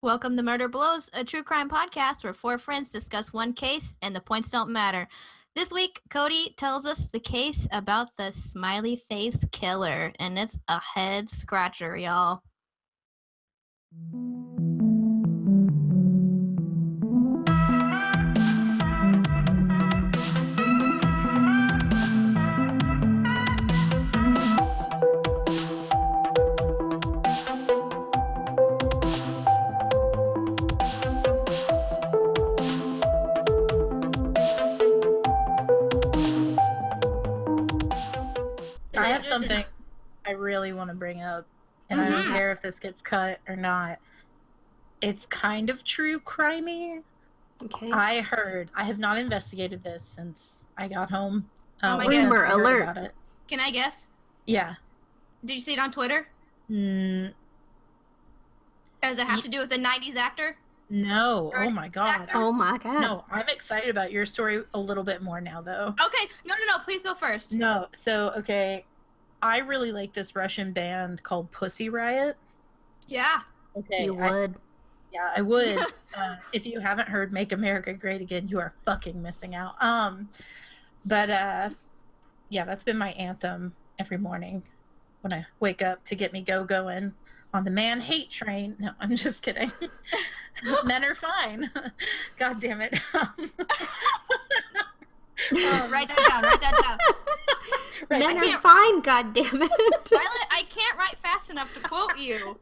Welcome to Murder Blows, a true crime podcast where four friends discuss one case and the points don't matter. This week, Codi tells us the case about the smiley face killer, and it's a head scratcher, y'all. Something I really want to bring up, and I don't Mhm. care if this gets cut or not. It's kind of true crimey. Okay. I heard. I have not investigated this since I got home. Oh my once God. Rumor alert. about it. Can I guess? Yeah. Did you see it on Twitter? Mm, Does it have Ye- to do with the 90s actor? no. Or Oh my god. actor? oh my god. No, I'm excited about your story a little bit more now, though. Okay, no, no, no, please go first. No. So, okay. I really like this Russian band called Pussy Riot. Yeah. Okay. you I- would. Yeah, I would. uh, if you haven't heard "Make America Great Again," you are fucking missing out. Um, but uh, yeah, that's been my anthem every morning when I wake up to get me go going on the man hate train. No, I'm just kidding. Men are fine. God damn it. Um, Write that down, write that down. right, Men I are fine, god damn it. Violet, I can't write fast enough to quote you.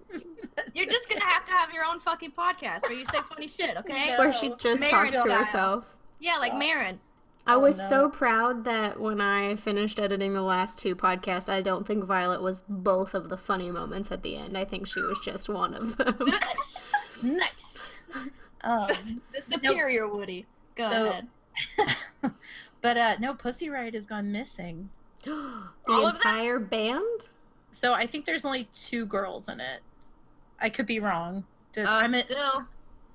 You're just gonna have to have your own fucking podcast where you say funny shit, okay? No. Where she just Mary talks to style. herself. Yeah, like Marin. I Oh, was no. so proud that when I finished editing the last two podcasts, I don't think Violet was both of the funny moments at the end. I think she was just one of them. Nice. nice. Um, The superior Woody. Go So- ahead. but uh, no, Pussy Riot has gone missing. the All entire band? So I think there's only two girls in it. I could be wrong. Did- Uh, I'm a, still,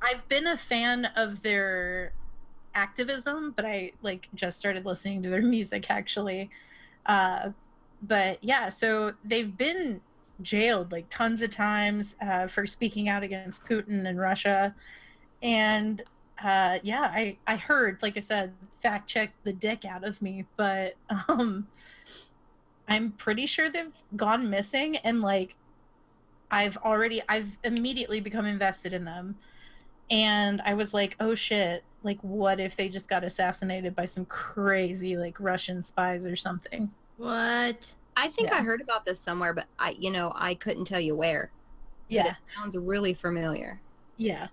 I've been a fan of their activism, but I like just started listening to their music actually. Uh, but yeah, so they've been jailed like tons of times uh, for speaking out against Putin and Russia, and uh, yeah, I I heard like I said, fact check the dick out of me, but um, I'm pretty sure they've gone missing, and like I've already I've immediately become invested in them and I was like, "Oh shit! Like, what if they just got assassinated by some crazy like Russian spies or something?" what? I think I heard about this somewhere, but I, you know, I couldn't tell you where. Yeah, it sounds really familiar. yeah.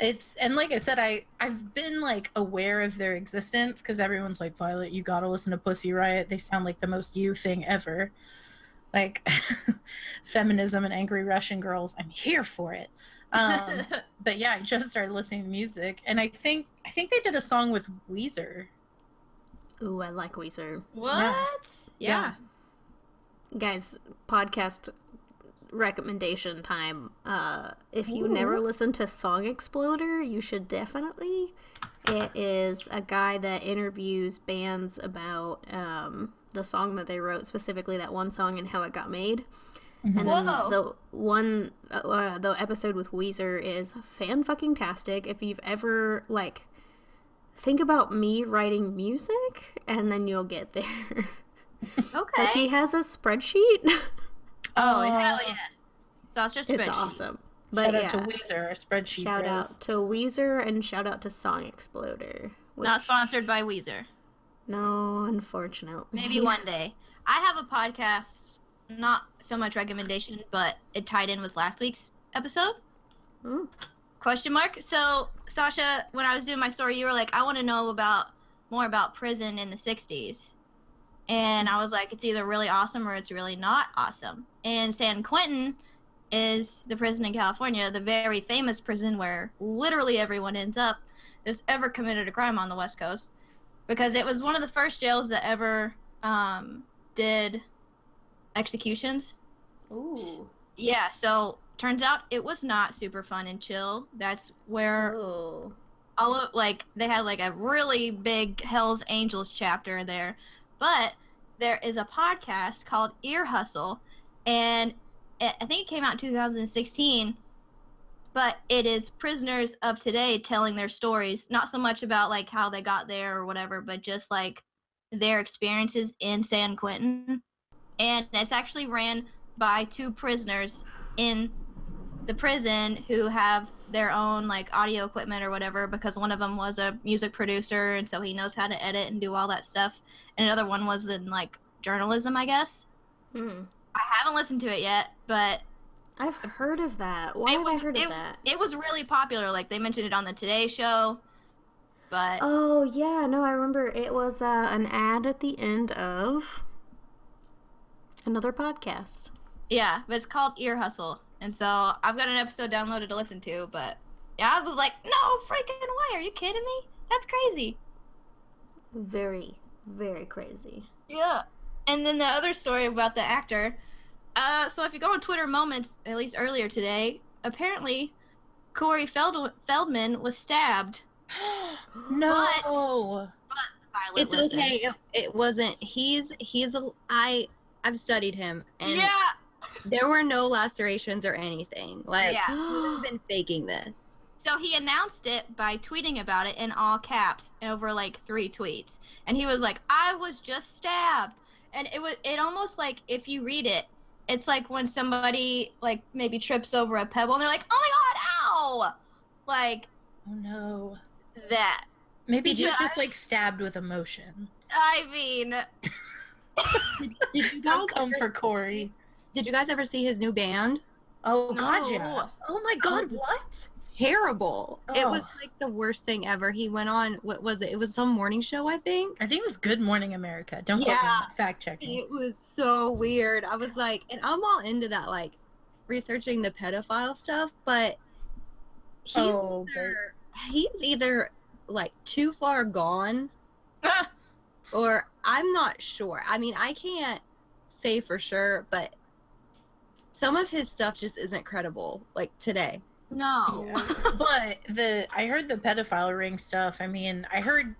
It's and like I said, I I've been like aware of their existence because everyone's like, "Violet, you gotta listen to Pussy Riot. They sound like the most you thing ever." Like feminism and angry Russian girls, I'm here for it. Um, but yeah, I just started listening to music, and I think I think they did a song with Weezer. Ooh, I like Weezer. what? Yeah. Guys, podcast recommendation time. Uh, if you never Ooh. listen to Song Exploder, you should definitely. It is a guy that interviews bands about um, the song that they wrote, specifically that one song and how it got made. And then Whoa. the one, uh, uh, the episode with Weezer is fan fucking tastic. If you've ever like, think about me writing music, and then you'll get there. Okay. Like he has a spreadsheet. oh, Uh, hell yeah. Sasha it's awesome. But Shout yeah, out to Weezer, our spreadsheet. shout out to Weezer and shout out to Song Exploder. Not sponsored by Weezer. No, unfortunately. Maybe one day. I have a podcast, not so much recommendation, but it tied in with last week's episode. Mm. Question mark. So, Sasha, when I was doing my story, you were like, I want to know about more about prison in the 60s. And I was like, it's either really awesome or it's really not awesome. And San Quentin is the prison in California, the very famous prison where literally everyone ends up that's ever committed a crime on the West Coast. Because it was one of the first jails that ever um, did executions. Ooh. Yeah, so turns out it was not super fun and chill. That's where Ooh. all of like they had like a really big Hell's Angels chapter there. But there is a podcast called Ear Hustle and it, I think it came out in 2016 but it is prisoners of today telling their stories, not so much about like how they got there or whatever, but just like their experiences in San Quentin. And it's actually ran by two prisoners in the prison who have their own like audio equipment or whatever because one of them was a music producer and so he knows how to edit and do all that stuff and another one was in like journalism i guess Hmm. i haven't listened to it yet but I've heard of that. Why It have I was- heard it- of that? it was really popular like they mentioned it on the today show but Oh yeah, no, I remember it was uh, an ad at the end of another podcast. yeah but it's called ear hustle and so i've got an episode downloaded to listen to but yeah i was like no freaking way are you kidding me that's crazy Very, very crazy. Yeah. And then the other story about the actor. Uh, so if you go on Twitter Moments, at least earlier today, apparently Corey Feld- Feldman was stabbed. no. Violet It's Wilson. okay. It, it wasn't. He's he's a. I I've studied him, and yeah. There were no lacerations or anything. Like Yeah. he's been faking this. So he announced it by tweeting about it in all caps over like three tweets, and he was like, "I was just stabbed," and it was it almost like if you read it, it's like when somebody like maybe trips over a pebble and they're like, "Oh my god, ow!" Like Oh no. that. Maybe Did he's you- just like stabbed with emotion. I mean, Did you guys Don't come for Corey. Did you guys ever see his new band? Oh No. god, yeah. Oh my god, oh. what? Terrible. It was Oh. like the worst thing ever. He went on. What was it? It was some morning show, I think. I think it was Good Morning America. Don't quote me Yeah. fact checking. It was so weird. I was like, and I'm all into that, like researching the pedophile stuff, but he's Oh, but- either he's either like too far gone or I'm not sure. I mean, I can't say for sure, but some of his stuff just isn't credible. Like today. no. but the I heard the pedophile ring stuff. I mean, I heard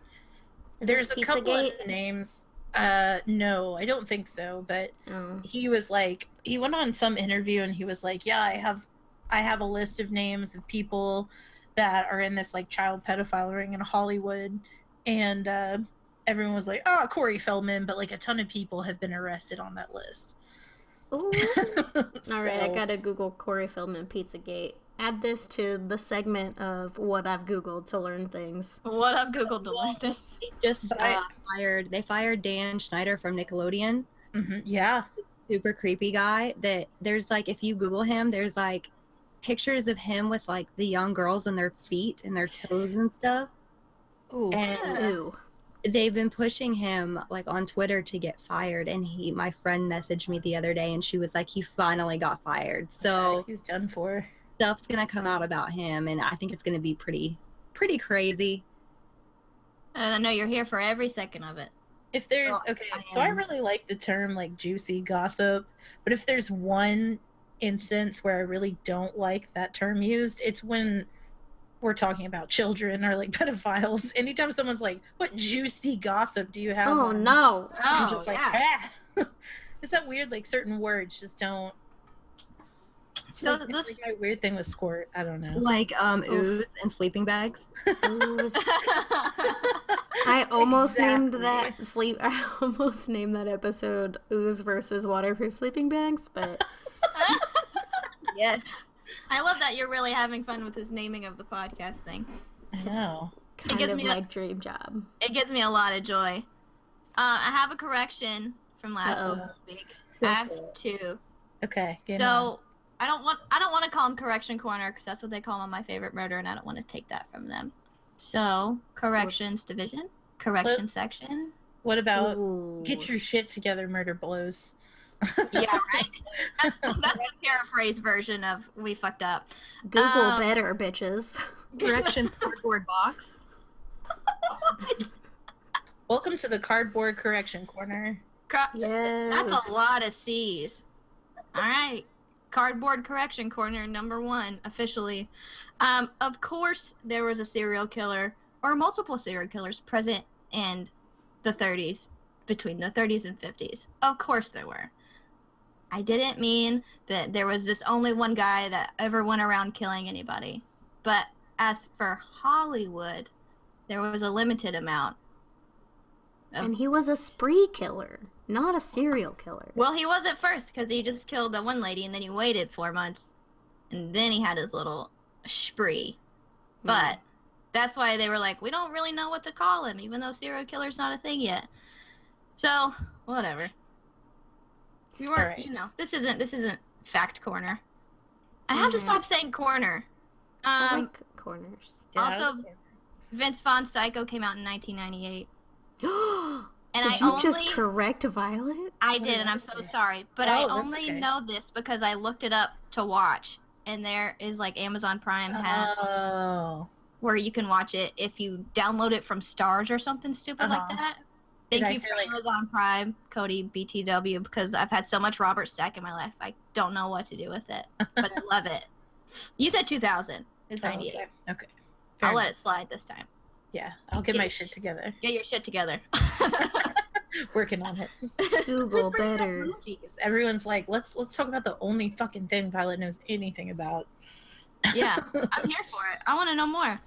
Is there's a couple of names. Uh no, I don't think so, but Oh. he was like he went on some interview and he was like, "Yeah, I have I have a list of names of people that are in this like child pedophile ring in Hollywood." And uh everyone was like, "Oh, Corey Feldman," but like a ton of people have been arrested on that list. Ooh. All right, I gotta Google Corey Feldman Pizzagate. Add this to the segment of what I've Googled to learn things. What I've googled to learn things. Just uh, fired they fired Dan Schneider from Nickelodeon. Mhm, Yeah. super creepy guy that there's like if you google him there's like pictures of him with like the young girls and their feet and their toes and stuff Ooh. and Yeah. Ooh. they've been pushing him like on twitter to get fired and he my friend messaged me the other day and she was like he finally got fired so he's done for. stuff's gonna come out about him and i think it's gonna be pretty pretty crazy And I know you're here for every second of it. If there's Well, okay, I so I really like the term like juicy gossip, but if there's one instance where I really don't like that term used, it's when we're talking about children or like pedophiles. Anytime someone's like, "What juicy gossip do you have?" Oh on?" no. I'm Oh, just like, yeah. ah. Is that weird? Like certain words just don't. So like, this- it's like a weird thing with squirt. I don't know. like um Oof. ooze and sleeping bags Ooze. I almost named that sleep. I almost named that episode "Ooze versus Waterproof Sleeping Bags," but yes I love that you're really having fun with this naming of the podcast thing. I know. kind gives of me a- my dream job. It gives me a lot of joy. Uh, I have a correction from last Uh-oh. week. Go Act two. Okay. so on. I don't want I don't want to call them correction corner because that's what they call them on my favorite murder, and I don't want to take that from them. So corrections division, correction section. what about Ooh. get your shit together, murder blows? Yeah, right. That's that's a paraphrase version of we fucked up. Google um, better, bitches. correction cardboard box Welcome to the cardboard correction corner. Cra- Yes. That's a lot of C's. All right. Cardboard correction corner number one, officially. Um, of course, there was a serial killer or multiple serial killers present in the 30s, between the 30s and 50s. Of course, there were. I didn't mean that there was this only one guy that ever went around killing anybody. But as for Hollywood, there was a limited amount. of- And he was a spree killer, not a serial killer. well, he was at first because he just killed the one lady and then he waited four months and then he had his little spree. Hmm. But that's why they were like, we don't really know what to call him, even though serial killer's not a thing yet. So, whatever. We weren't, Alright. you know, this isn't this isn't fact corner. I have to Mhm. stop saying corner. I Um, like corners. Yeah, also- don't. Vince Vaughn's Psycho came out in 1998, Did and I you only just correct Violet? I did, and I'm so Okay. sorry, but Oh, I only okay. know this because I looked it up to watch, and there is like Amazon Prime has Oh. where you can watch it if you download it from Stars or something stupid like Uh-huh. that. Did Thank I you for like- Amazon Prime, Codi BTW, because I've had so much Robert Stack in my life. I don't know what to do with it, but I love it. You said 2000 is Oh, 98. okay. Okay. I'll let it slide this time. Yeah, I'll get Get my it. shit together. Get your shit together. Working on it. Just Google better. movies. Everyone's like, let's let's talk about the only fucking thing Violet knows anything about. yeah, I'm here for it. I want to know more.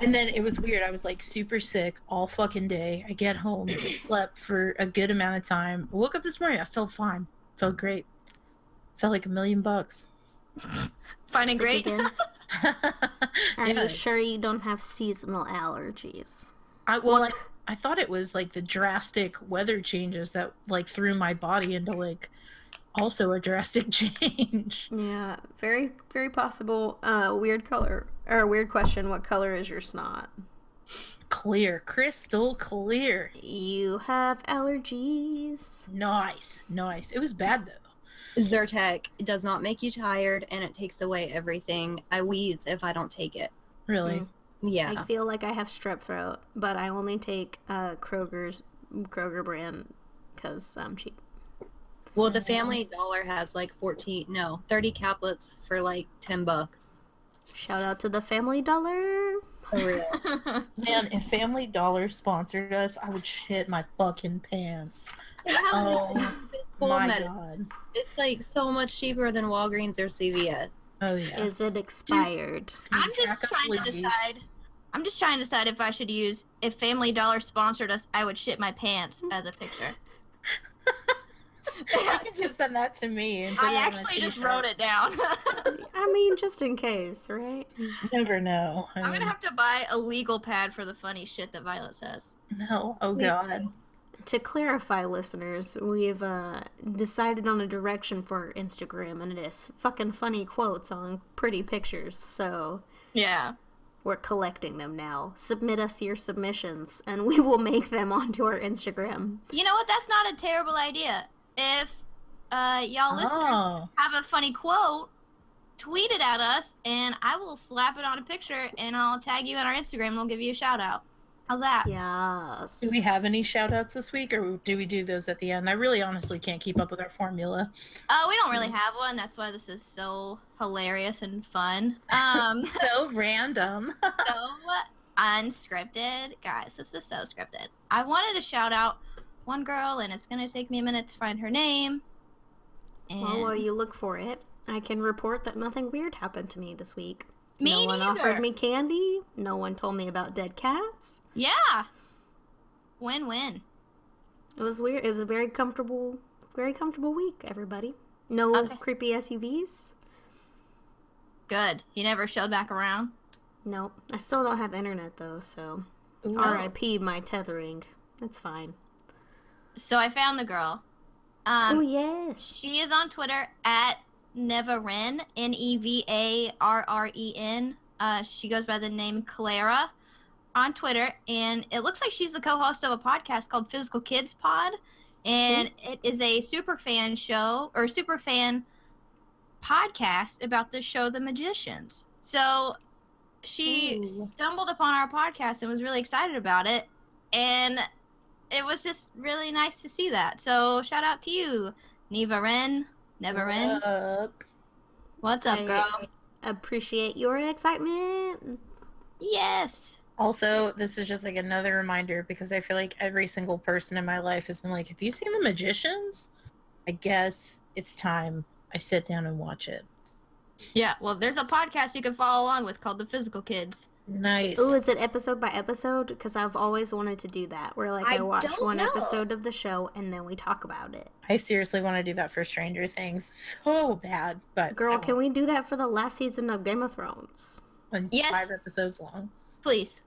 And then it was weird. I was like super sick all fucking day. I get home, slept for a good amount of time. Woke up this morning, I felt fine. Felt great. Felt like a million bucks. Finding Sick great. Are yeah. you sure you don't have seasonal allergies? I, well, I, I thought it was like the drastic weather changes that like threw my body into like also a drastic change. Yeah, very, very possible. Uh, weird color or weird question. What color is your snot? Clear, crystal clear. You have allergies. Nice, nice. It was bad though. Zyrtec does not make you tired and it takes away everything. I wheeze if I don't take it. Really. Mm. Yeah. I feel like I have strep throat, but I only take uh, Kroger's Kroger brand because I'm cheap. Well, the Family Dollar has like 14, no, 30 caplets for like 10 bucks. Shout out to the Family Dollar. For real. Man, if Family Dollar sponsored us, I would shit my fucking pants. Oh, My medicine. God. It's like so much cheaper than Walgreens or CVS. Oh yeah. Is it expired? I'm just trying to decide. I'm just trying to decide if I should use if Family Dollar sponsored us, I would shit my pants as a picture. you can just send that to me. I it on a actually just wrote it down. I mean, just in case, right? You Never know. I I'm mean, gonna have to buy a legal pad for the funny shit that Violet says. no. Oh We- God. To clarify, listeners, we've uh, decided on a direction for Instagram, and it is fucking funny quotes on pretty pictures. So Yeah. we're collecting them now. Submit us your submissions, and we will make them onto our Instagram. You know what? That's not a terrible idea. If uh, y'all listeners Oh. have a funny quote, tweet it at us, and I will slap it on a picture, and I'll tag you on our Instagram, and we'll give you a shout out. How's that? Yes. Do we have any shout outs this week or do we do those at the end? I really honestly can't keep up with our formula. Uh, we don't really have one. That's why this is so hilarious and fun. Um, So random. so unscripted, guys. This is so scripted. I wanted to shout out one girl, and it's gonna take me a minute to find her name. And Well, while you look for it, I can report that nothing weird happened to me this week. Me no one neither. offered me candy. No one told me about dead cats. yeah, win-win. It was weird. It was a very comfortable, very comfortable week. Everybody, no Okay. creepy SUVs. Good. You never showed back around. Nope. I still don't have internet though, so Ooh. R.I.P. my tethering. That's fine. So I found the girl. Um, oh yes. She is on Twitter at Nevaren, N E V A R R E N. Uh, she goes by the name Clara on Twitter, and it looks like she's the co-host of a podcast called Physical Kids Pod, and it is a super fan show or super fan podcast about the show The Magicians. So she Ooh. stumbled upon our podcast and was really excited about it, and it was just really nice to see that. So shout out to you, Neva Ren, Never Ren. What up? What's up, I- girl? Appreciate your excitement. Yes. Also, this is just like another reminder because I feel like every single person in my life has been like, Have you seen The Magicians? I guess it's time I sit down and watch it. Yeah, well, there's a podcast you can follow along with called The Physical Kids. Nice. Oh, is it episode by episode? Because I've always wanted to do that, where like I, I watch one know. episode of the show and then we talk about it. I seriously want to do that for Stranger Things so bad, but Girl, can we do that for the last season of Game of Thrones? When it's Yes. five episodes long, Please.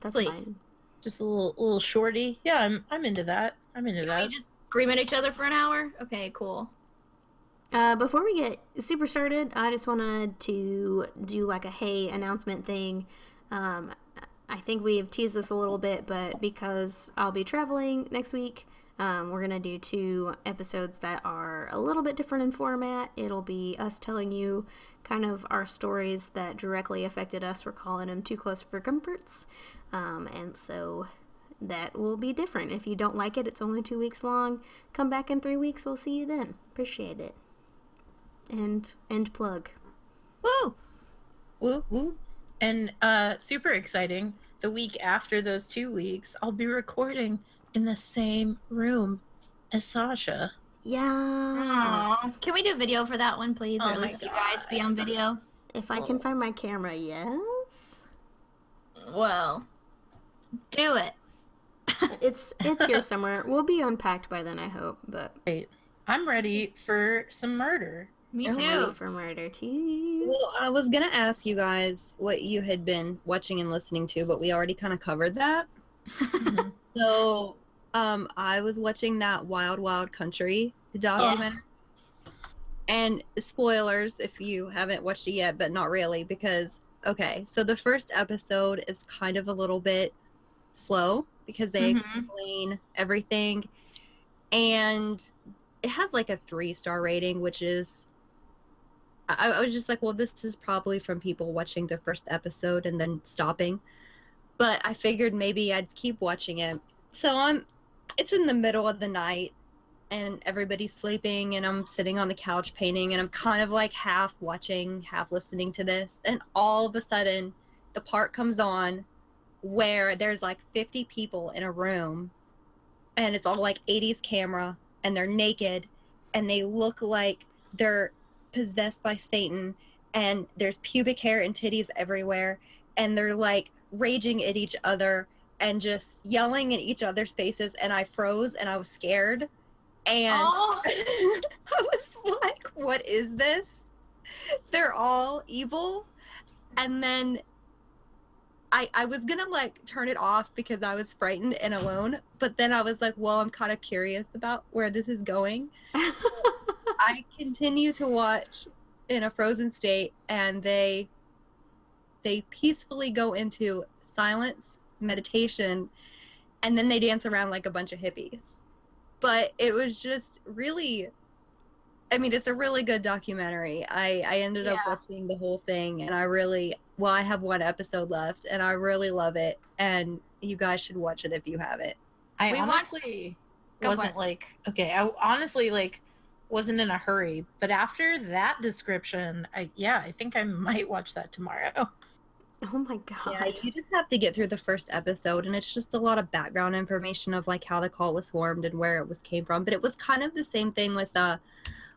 That's Please. fine. just a little little shorty. Yeah, I'm I'm into that. I'm into Can that. we just scream at each other for an hour? Okay, cool. Uh, before we get super started, I just wanted to do like a hey announcement thing. Um, I think we've teased this a little bit, but because I'll be traveling next week, um, we're gonna do two episodes that are a little bit different in format. It'll be us telling you kind of our stories that directly affected us. We're calling them too close for comforts, um, and so that will be different. If you don't like it, it's only two weeks long. Come back in three weeks. We'll see you then. Appreciate it. And end plug. Woo! Woo woo. And uh super exciting. The week after those two weeks, I'll be recording in the same room as Sasha. Yes. Aw. Can we do video for that one, please? Oh or at my least you guys be on video? If I can find my camera, yes. Well, do it. It's it's here somewhere. We'll be unpacked by then, I hope. But I'm ready for some murder. Me I'm too. ready for murder too. Well, I was gonna ask you guys what you had been watching and listening to, but we already kind of covered that. Mhm. So, um, I was watching that Wild Wild Country documentary. And spoilers if you haven't watched it yet, but not really, because okay, so the first episode is kind of a little bit slow because they Mhm. explain everything, and it has like a three star rating, which is. I, I was just like, well, this is probably from people watching the first episode and then stopping but I figured maybe I'd keep watching it. So I'm it's in the middle of the night and everybody's sleeping and I'm sitting on the couch painting and I'm kind of like half watching, half listening to this and all of a sudden the part comes on where there's like 50 people in a room and it's all like 80s camera and they're naked and they look like they're possessed by Satan and there's pubic hair and titties everywhere and they're like raging at each other and just yelling in each other's faces and I froze and I was scared. And Oh, I was like what is this? They're all evil. And then I I was gonna like turn it off because I was frightened and alone but then I was like well I'm kind of curious about where this is going I continue to watch in a frozen state and they they peacefully go into silence, meditation, and then they dance around like a bunch of hippies. But it was just really I mean, it's a really good documentary. I I ended up Yeah. watching the whole thing and I really well, I have one episode left and I really love it and you guys should watch it if you haven't. I We honestly Go for wasn't like okay. I honestly like wasn't in a hurry, but after that description, I yeah, I think I might watch that tomorrow. oh my god. Yeah, you just have to get through the first episode, and it's just a lot of background information of like how the cult was formed and where it was came from. But it was kind of the same thing with uh,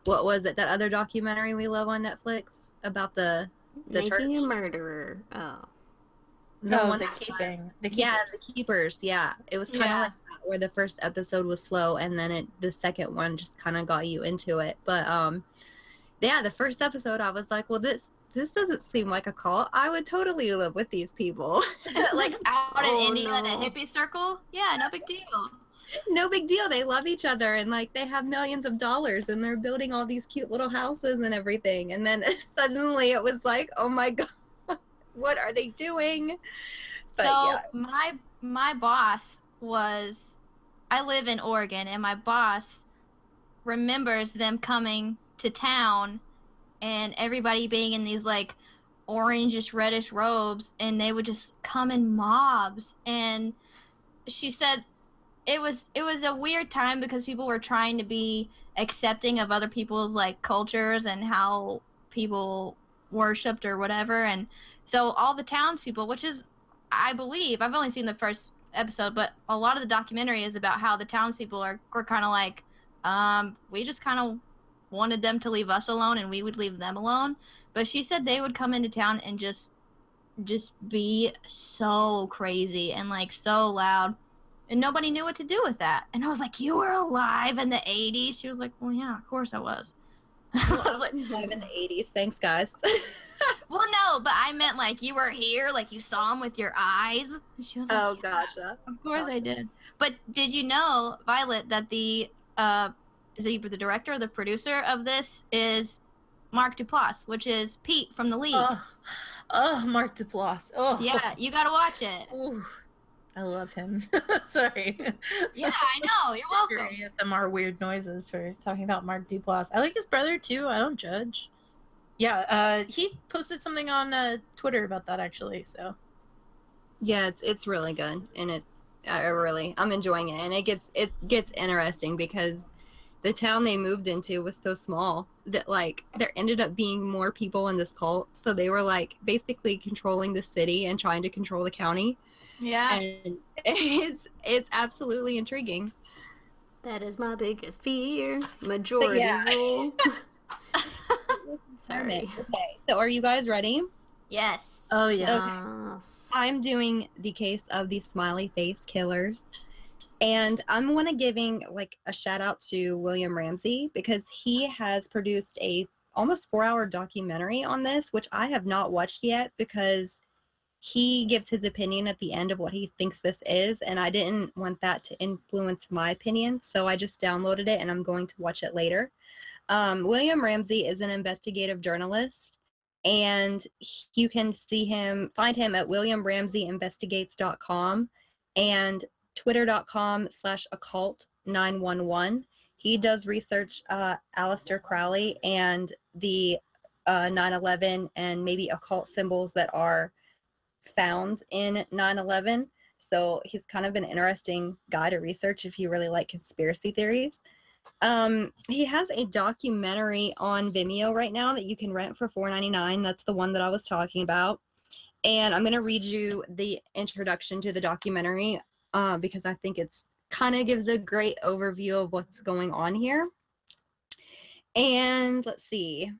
what was it? That other documentary we love on Netflix about the the Making a murderer. Oh. No, one the keeping. The keepers. yeah the keepers. Yeah, it was kind of Yeah. like that, where the first episode was slow, and then it the second one just kind of got you into it. But um, yeah, the first episode I was like, well, this. This doesn't seem like a cult. I would totally live with these people. like out in Oh, India in a hippie circle? Yeah, no big deal. no big deal. They love each other and like they have millions of dollars and they're building all these cute little houses and everything. And then suddenly it was like, oh my god, what are they doing? But so yeah, my my boss was I live in Oregon and my boss remembers them coming to town and everybody being in these like orangish reddish robes and they would just come in mobs. And she said it was it was a weird time because people were trying to be accepting of other people's like cultures and how people worshipped or whatever. And so all the townspeople which is I believe I've only seen the first episode, but a lot of the documentary is about how the townspeople are were kind of like um, we just kind of wanted them to leave us alone and we would leave them alone. But she said they would come into town and just just be so crazy and like so loud and nobody knew what to do with that. And I was like, "You were alive in the 80s?" She was like, "Well, yeah, of course I was." I was like, Live in the 80s. Thanks, guys. "Well, no, but I meant like you were here, like you saw him with your eyes." And she was like, oh, "Yeah, gotcha. Of course I did." But did you know, Violet, that the uh is it the director or the producer of this is Mark Duplass, which is Pete from the League. Oh, oh, Mark Duplass. Oh, Yeah, you gotta watch it. Ooh, I love him. Sorry. Yeah, I know. You're Your welcome. ASMR weird noises for talking about Mark Duplass. I like his brother too. I don't judge. Yeah, uh, he posted something on uh, Twitter about that actually. So Yeah, it's it's really good, and it's I really I'm enjoying it, and it gets it gets interesting because the town they moved into was so small that like there ended up being more people in this cult, so they were like basically controlling the city and trying to control the county, Yeah. and it's it's absolutely intriguing. That is my biggest fear. Majority yeah. rule. Sorry. Okay, so are you guys ready? yes. oh yeah, Yes. I'm doing the case of the smiley face killers. And I'm going to giving like a shout out to William Ramsey because he has produced a almost 4-hour documentary on this which I have not watched yet because he gives his opinion at the end of what he thinks this is and I didn't want that to influence my opinion so I just downloaded it and I'm going to watch it later. Um, William Ramsey is an investigative journalist and he- you can see him find him at williamramseyinvestigates.com and twitter.com slash occult 911 he does research uh Aleister crowley and the uh 9-11 and maybe occult symbols that are found in 9-11 so he's kind of an interesting guy to research if you really like conspiracy theories um, he has a documentary on Vimeo right now that you can rent for $4.99. That's the one that I was talking about. And I'm going to read you the introduction to the documentary uh, because I think it's kind of gives a great overview of what's going on here. And let's see.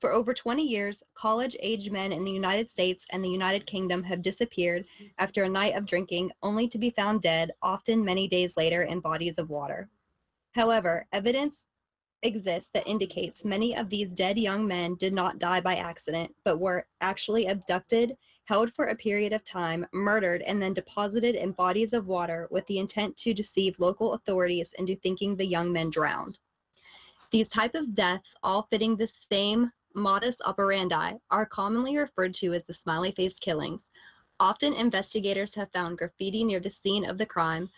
For over 20 years, college age men in the United States and the United Kingdom have disappeared after a night of drinking, only to be found dead, often many days later, in bodies of water. However, evidence exists that indicates many of these dead young men did not die by accident, but were actually abducted, held for a period of time, murdered, and then deposited in bodies of water with the intent to deceive local authorities into thinking the young men drowned. These type of deaths, all fitting the same modus operandi, are commonly referred to as the smiley face killings. Often investigators have found graffiti near the scene of the crime,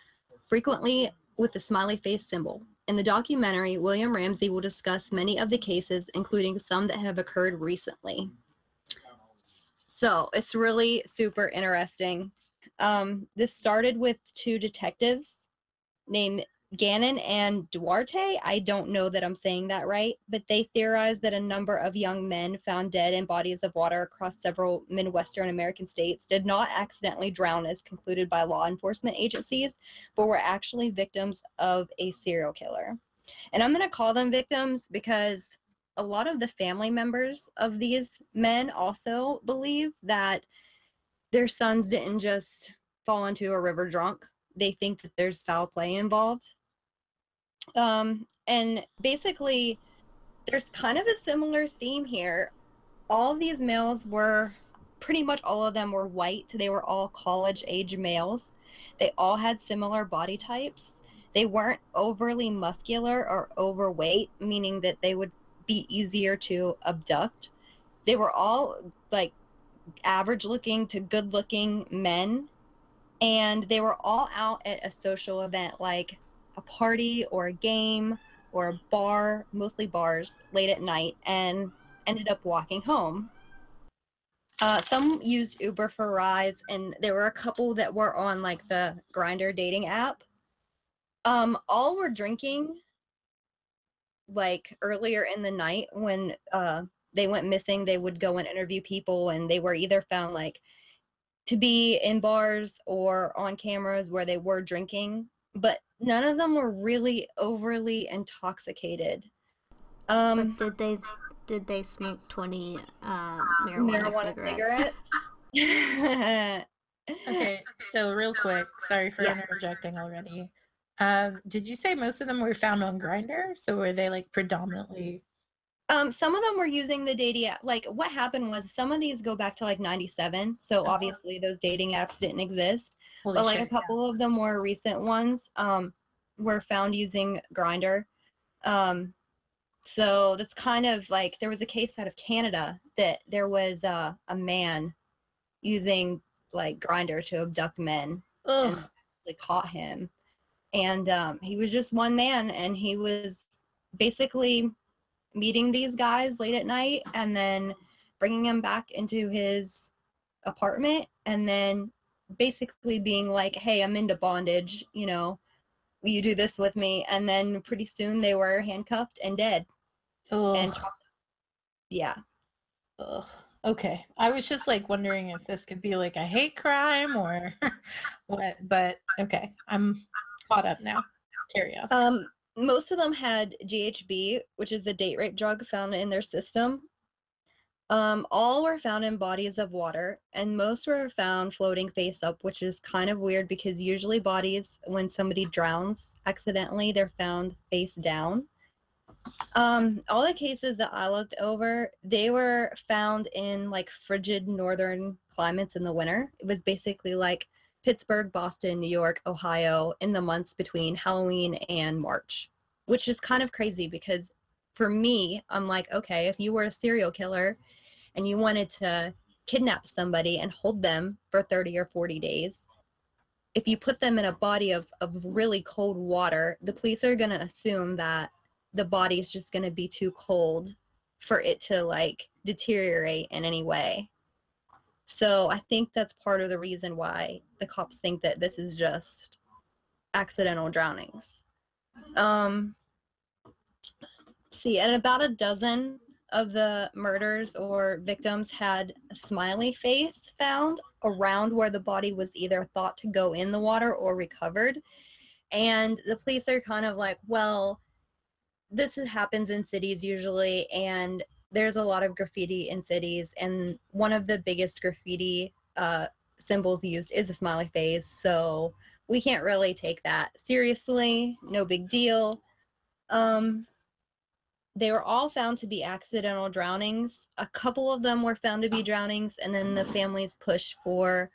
frequently with the smiley face symbol. In the documentary, William Ramsey will discuss many of the cases, including some that have occurred recently. So it's really super interesting. Um, this started with two detectives named Gannon and Duarte. I don't know that I'm saying that right, but they theorized that a number of young men found dead in bodies of water across several Midwestern American states did not accidentally drown as concluded by law enforcement agencies, but were actually victims of a serial killer. And I'm going to call them victims because a lot of the family members of these men also believe that their sons didn't just fall into a river drunk. They think that there's foul play involved. Um, and basically, there's kind of a similar theme here. All these males were pretty much all of them were white. They were all college age males. They all had similar body types. They weren't overly muscular or overweight, meaning that they would be easier to abduct. They were all like average looking to good looking men. And they were all out at a social event like party or a game or a bar, mostly bars, late at night, and ended up walking home. Uh, some used Uber for rides, and there were a couple that were on like the Grindr dating app. Um, all were drinking like earlier in the night when uh, they went missing. They would go and interview people, and they were either found like to be in bars or on cameras where they were drinking but none of them were really overly intoxicated. Um, but did they did they smoke twenty uh, marijuana, marijuana cigarettes? cigarettes. Okay, so real quick, sorry for Yeah. interjecting already. Um, did you say most of them were found on Grindr? So were they like predominantly? Um, some of them were using the dating app. Like what happened was some of these go back to like 97. So Uh-huh. obviously those dating apps didn't exist. Holy but like shit, a couple of the more recent ones um were found using Grindr. Um so that's kind of like there was a case out of Canada that there was uh, a man using like Grindr to abduct men. Ugh. and they caught him and um, he was just one man and he was basically meeting these guys late at night and then bringing them back into his apartment and then basically being like hey i'm into bondage you know will you do this with me and then pretty soon they were handcuffed and dead and yeah Ugh. Okay. I was just like wondering if this could be like a hate crime or what, but okay. I'm caught up now. Carry on. Um, most of them had GHB, which is the date rape drug found in their system. Um, all were found in bodies of water, and most were found floating face up, which is kind of weird because usually bodies, when somebody drowns accidentally, they're found face down. Um, all the cases that I looked over, they were found in like frigid northern climates in the winter. It was basically like Pittsburgh, Boston, New York, Ohio in the months between Halloween and March, which is kind of crazy because for me, I'm like, okay, if you were a serial killer and you wanted to kidnap somebody and hold them for 30 or 40 days, if you put them in a body of, of really cold water, the police are going to assume that the body is just going to be too cold for it to like deteriorate in any way. So I think that's part of the reason why the cops think that this is just accidental drownings. Um, see, and about a dozen of the murders or victims had a smiley face found around where the body was either thought to go in the water or recovered. And the police are kind of like, well, this happens in cities usually, and there's a lot of graffiti in cities, and one of the biggest graffiti uh, symbols used is a smiley face. So we can't really take that seriously. No big deal. Um, they were all found to be accidental drownings. A couple of them were found to be drownings, and then the families pushed for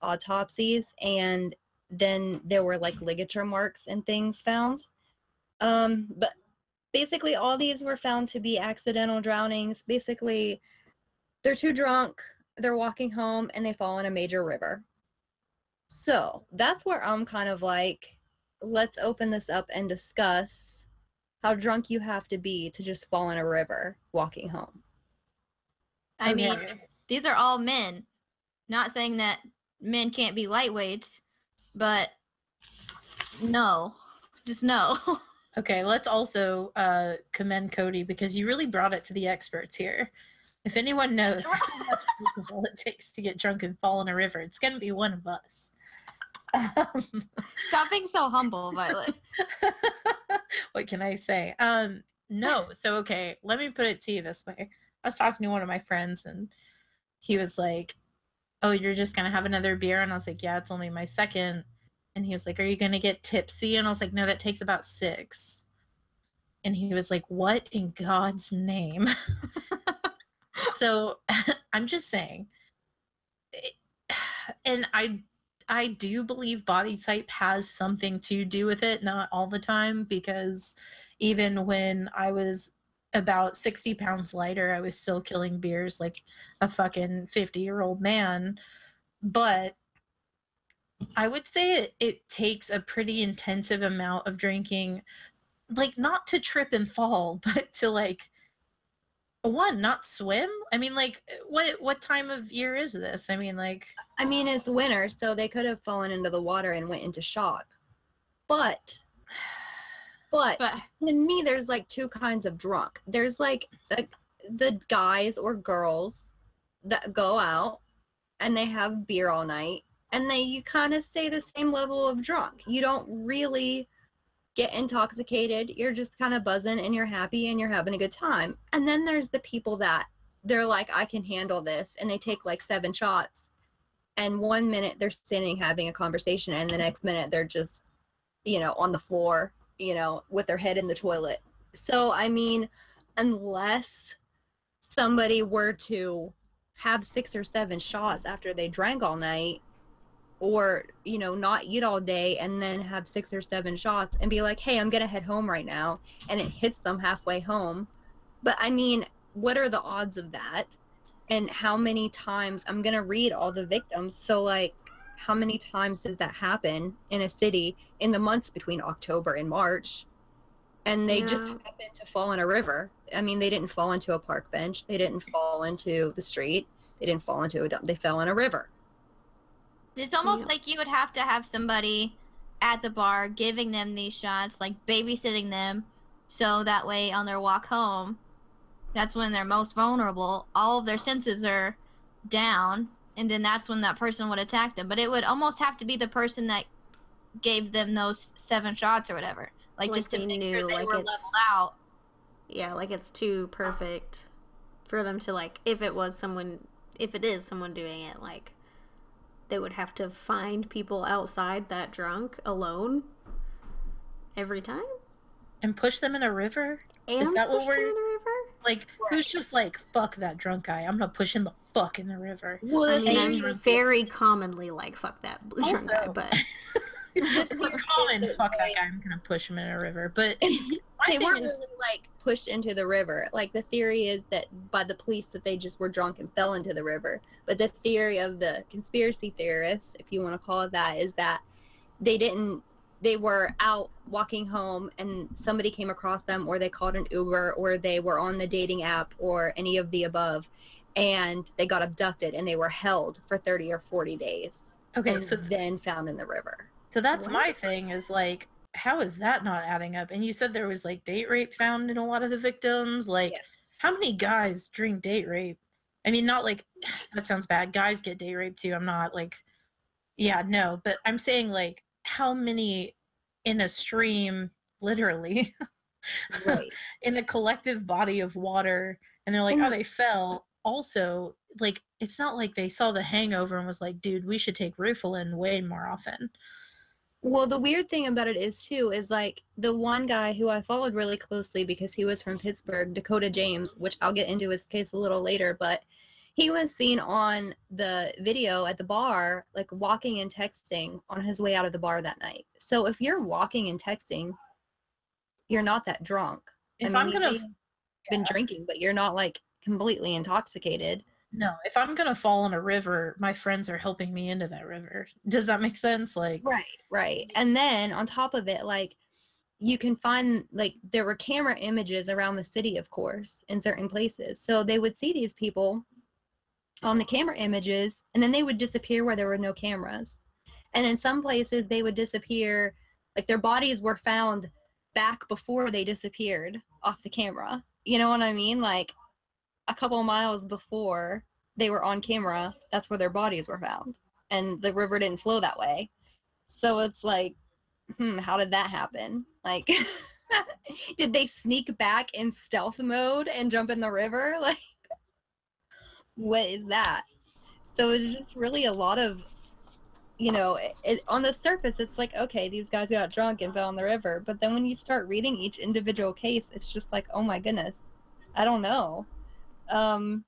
autopsies, and then there were like ligature marks and things found. Um, but basically, all these were found to be accidental drownings. Basically, they're too drunk, they're walking home, and they fall in a major river. So that's where I'm kind of like, let's open this up and discuss how drunk you have to be to just fall in a river walking home. I mean, these are all men. Not saying that men can't be lightweights, but no, just no. Okay, let's also uh, commend Codi because you really brought it to the experts here. If anyone knows how much alcohol it takes to get drunk and fall in a river, it's going to be one of us. Um, Stop being so humble, Violet. what can I say? Um, no. So okay, let me put it to you this way. I was talking to one of my friends and he was like, "Oh, you're just gonna have another beer?" And I was like, "Yeah, it's only my second. And he was like, "Are you gonna get tipsy?" And I was like, "No, that takes about six. And he was like, "What in God's name?" so I'm just saying. it- And I I do believe body type has something to do with it, not all the time, because even when I was about 60 pounds lighter, I was still killing beers like a fucking 50 year old man. But I would say it, it takes a pretty intensive amount of drinking, like not to trip and fall, but to like one not swim i mean like eh, what what time of year is this i mean like I mean, it's winter, so they could have fallen into the water and went into shock. But, but, But to me, there's like two kinds of drunk. There's like the, the guys or girls that go out and they have beer all night and they you kind of stay the same level of drunk. You don't really get intoxicated. You're just kind of buzzing and you're happy and you're having a good time. And then there's the people that they're like, I can handle this. And they take like seven shots. And one minute they're standing having a conversation, and the next minute they're just, you know, on the floor, you know, with their head in the toilet. So, I mean, unless somebody were to have six or seven shots after they drank all night, or you know not eat all day and then have six or seven shots and be like hey i'm gonna head home right now and it hits them halfway home. But i mean what are the odds of that? And how many times i'm gonna read all the victims. So like how many times does that happen in a city in the months between october and march? And they just happen to fall in a river. I mean they didn't fall into a park bench. They didn't fall into the street. They didn't fall into a dump. They fell in a river It's almost Yeah. like you would have to have somebody at the bar giving them these shots, like babysitting them, so that way on their walk home, that's when they're most vulnerable. All of their senses are down, and then that's when that person would attack them. But it would almost have to be the person that gave them those seven shots or whatever, like, Like just to make knew, sure they like, were it's- leveled out. Yeah, like it's too perfect for them to like if it was someone if it is someone doing it like they would have to find people outside that drunk alone every time And push them in a river? and that what we're- in a river. Like, who's just like, fuck that drunk guy? I'm gonna push him the fuck in the river. well I mean, I'm very commonly like fuck that blue drunk guy, but Common, fuck that guy. I'm gonna push him in a river. But they weren't is, really like pushed into the river. Like the theory is that by the police that they just were drunk and fell into the river. But the theory of the conspiracy theorists, if you want to call it that, is that they didn't. They were out walking home and somebody came across them, or they called an Uber, or they were on the dating app, or any of the above, and they got abducted and they were held for 30 or 40 days. okay, and so then found in the river. So that's What? my thing. Is like, how is that not adding up? And you said there was like date rape found in a lot of the victims. Like, Yeah. how many guys drink date rape? I mean, not like that sounds bad. Guys get date rape too. I'm not like, yeah, no, but I'm saying like, how many in a stream, literally, Right. in a collective body of water, and they're like, oh, And- they fell. Also, like, it's not like they saw the hangover and was like, dude, we should take Rufalin way more often. Well, the weird thing about it is too is like the one guy who I followed really closely because he was from Pittsburgh, Dakota James, which I'll get into his case a little later, but he was seen on the video at the bar like walking and texting on his way out of the bar that night. So if you're walking and texting, you're not that drunk. I If mean, I'm you gonna have been drinking, but you're not like completely intoxicated. No, if I'm gonna fall in a river, my friends are helping me into that river. Does that make sense? Like, Right, right. And then on top of it, like you can find like there were camera images around the city, of course, in certain places. So they would see these people on the camera images and then they would disappear where there were no cameras. And in some places they would disappear like their bodies were found back before they disappeared off the camera. You know what I mean? Like a couple miles before they were on camera, that's where their bodies were found. And the river didn't flow that way. So it's like, hmm, how did that happen? Like, did they sneak back in stealth mode and jump in the river? Like, what is that? So it's just really a lot of, you know, it, it, on the surface, it's like, okay, these guys got drunk and fell in the river. But then when you start reading each individual case, it's just like, oh my goodness, I don't know. Um,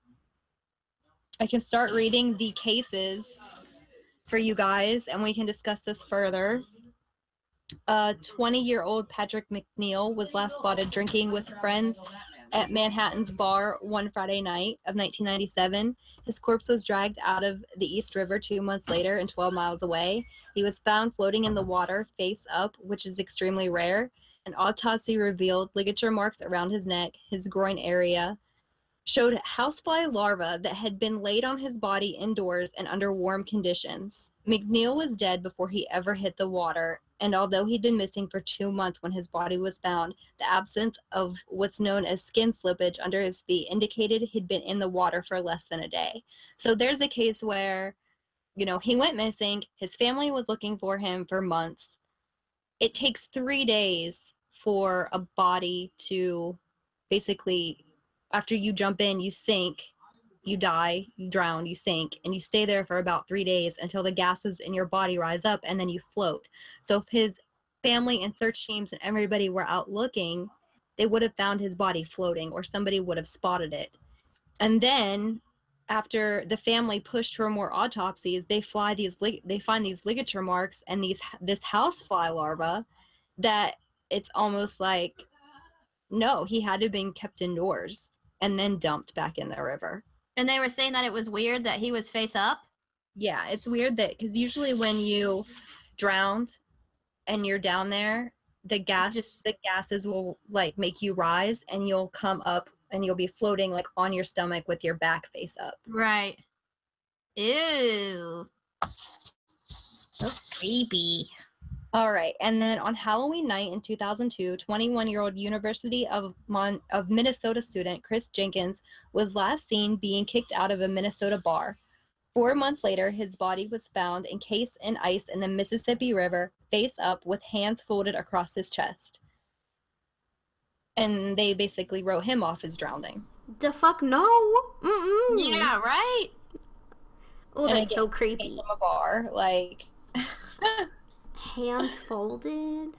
I can start reading the cases for you guys and we can discuss this further. Uh 20 year old Patrick McNeill was last spotted drinking with friends at Manhattan's bar one Friday night of 1997. His corpse was dragged out of the East River two months later and 12 miles away. He was found floating in the water face up, which is extremely rare. An autopsy revealed ligature marks around his neck, his groin area, showed housefly larvae that had been laid on his body indoors and under warm conditions. McNeill was dead before he ever hit the water, and although he'd been missing for two months when his body was found, the absence of what's known as skin slippage under his feet indicated he'd been in the water for less than a day. So there's a case where you know, he went missing. His family was looking for him for months. It takes three days for a body to basically, after you jump in, you sink, you die, you drown, you sink, and you stay there for about three days until the gases in your body rise up and then you float. So if his family and search teams and everybody were out looking, they would have found his body floating or somebody would have spotted it. And then after the family pushed for more autopsies, they fly these they find these ligature marks and these this housefly larva that it's almost like no, he had to have been kept indoors and then dumped back in the river. And they were saying that it was weird that he was face up. Yeah, it's weird that because usually when you drowned and you're down there, the gas Just- the gases will like make you rise and you'll come up and you'll be floating like on your stomach with your back face up. Right. Ew. That's creepy. All right. And then on Halloween night in 2002, 21 year old University of, Mon- of Minnesota student Chris Jenkins was last seen being kicked out of a Minnesota bar. Four months later, his body was found encased in ice in the Mississippi River, face up, with hands folded across his chest. And they basically wrote him off as drowning. The fuck no. Mm-mm. Yeah, right? Oh, And that's so creepy. from a bar. Like, Hands folded.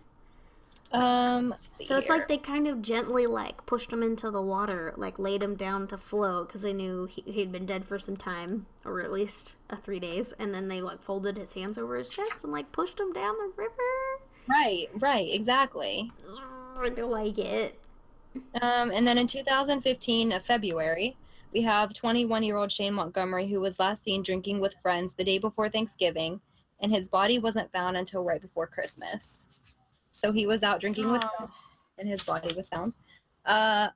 um, So it's like they kind of gently like pushed him into the water, like laid him down to float because they knew he, he'd been dead for some time, or at least uh, three days, and then they like folded his hands over his chest and like pushed him down the river. right, right, exactly. I don't like it. Um, and then in 2015, of February, we have 21 year old Shane Montgomery, who was last seen drinking with friends the day before Thanksgiving, and his body wasn't found until right before Christmas. So he was out drinking with Oh. and his body was found. Uh,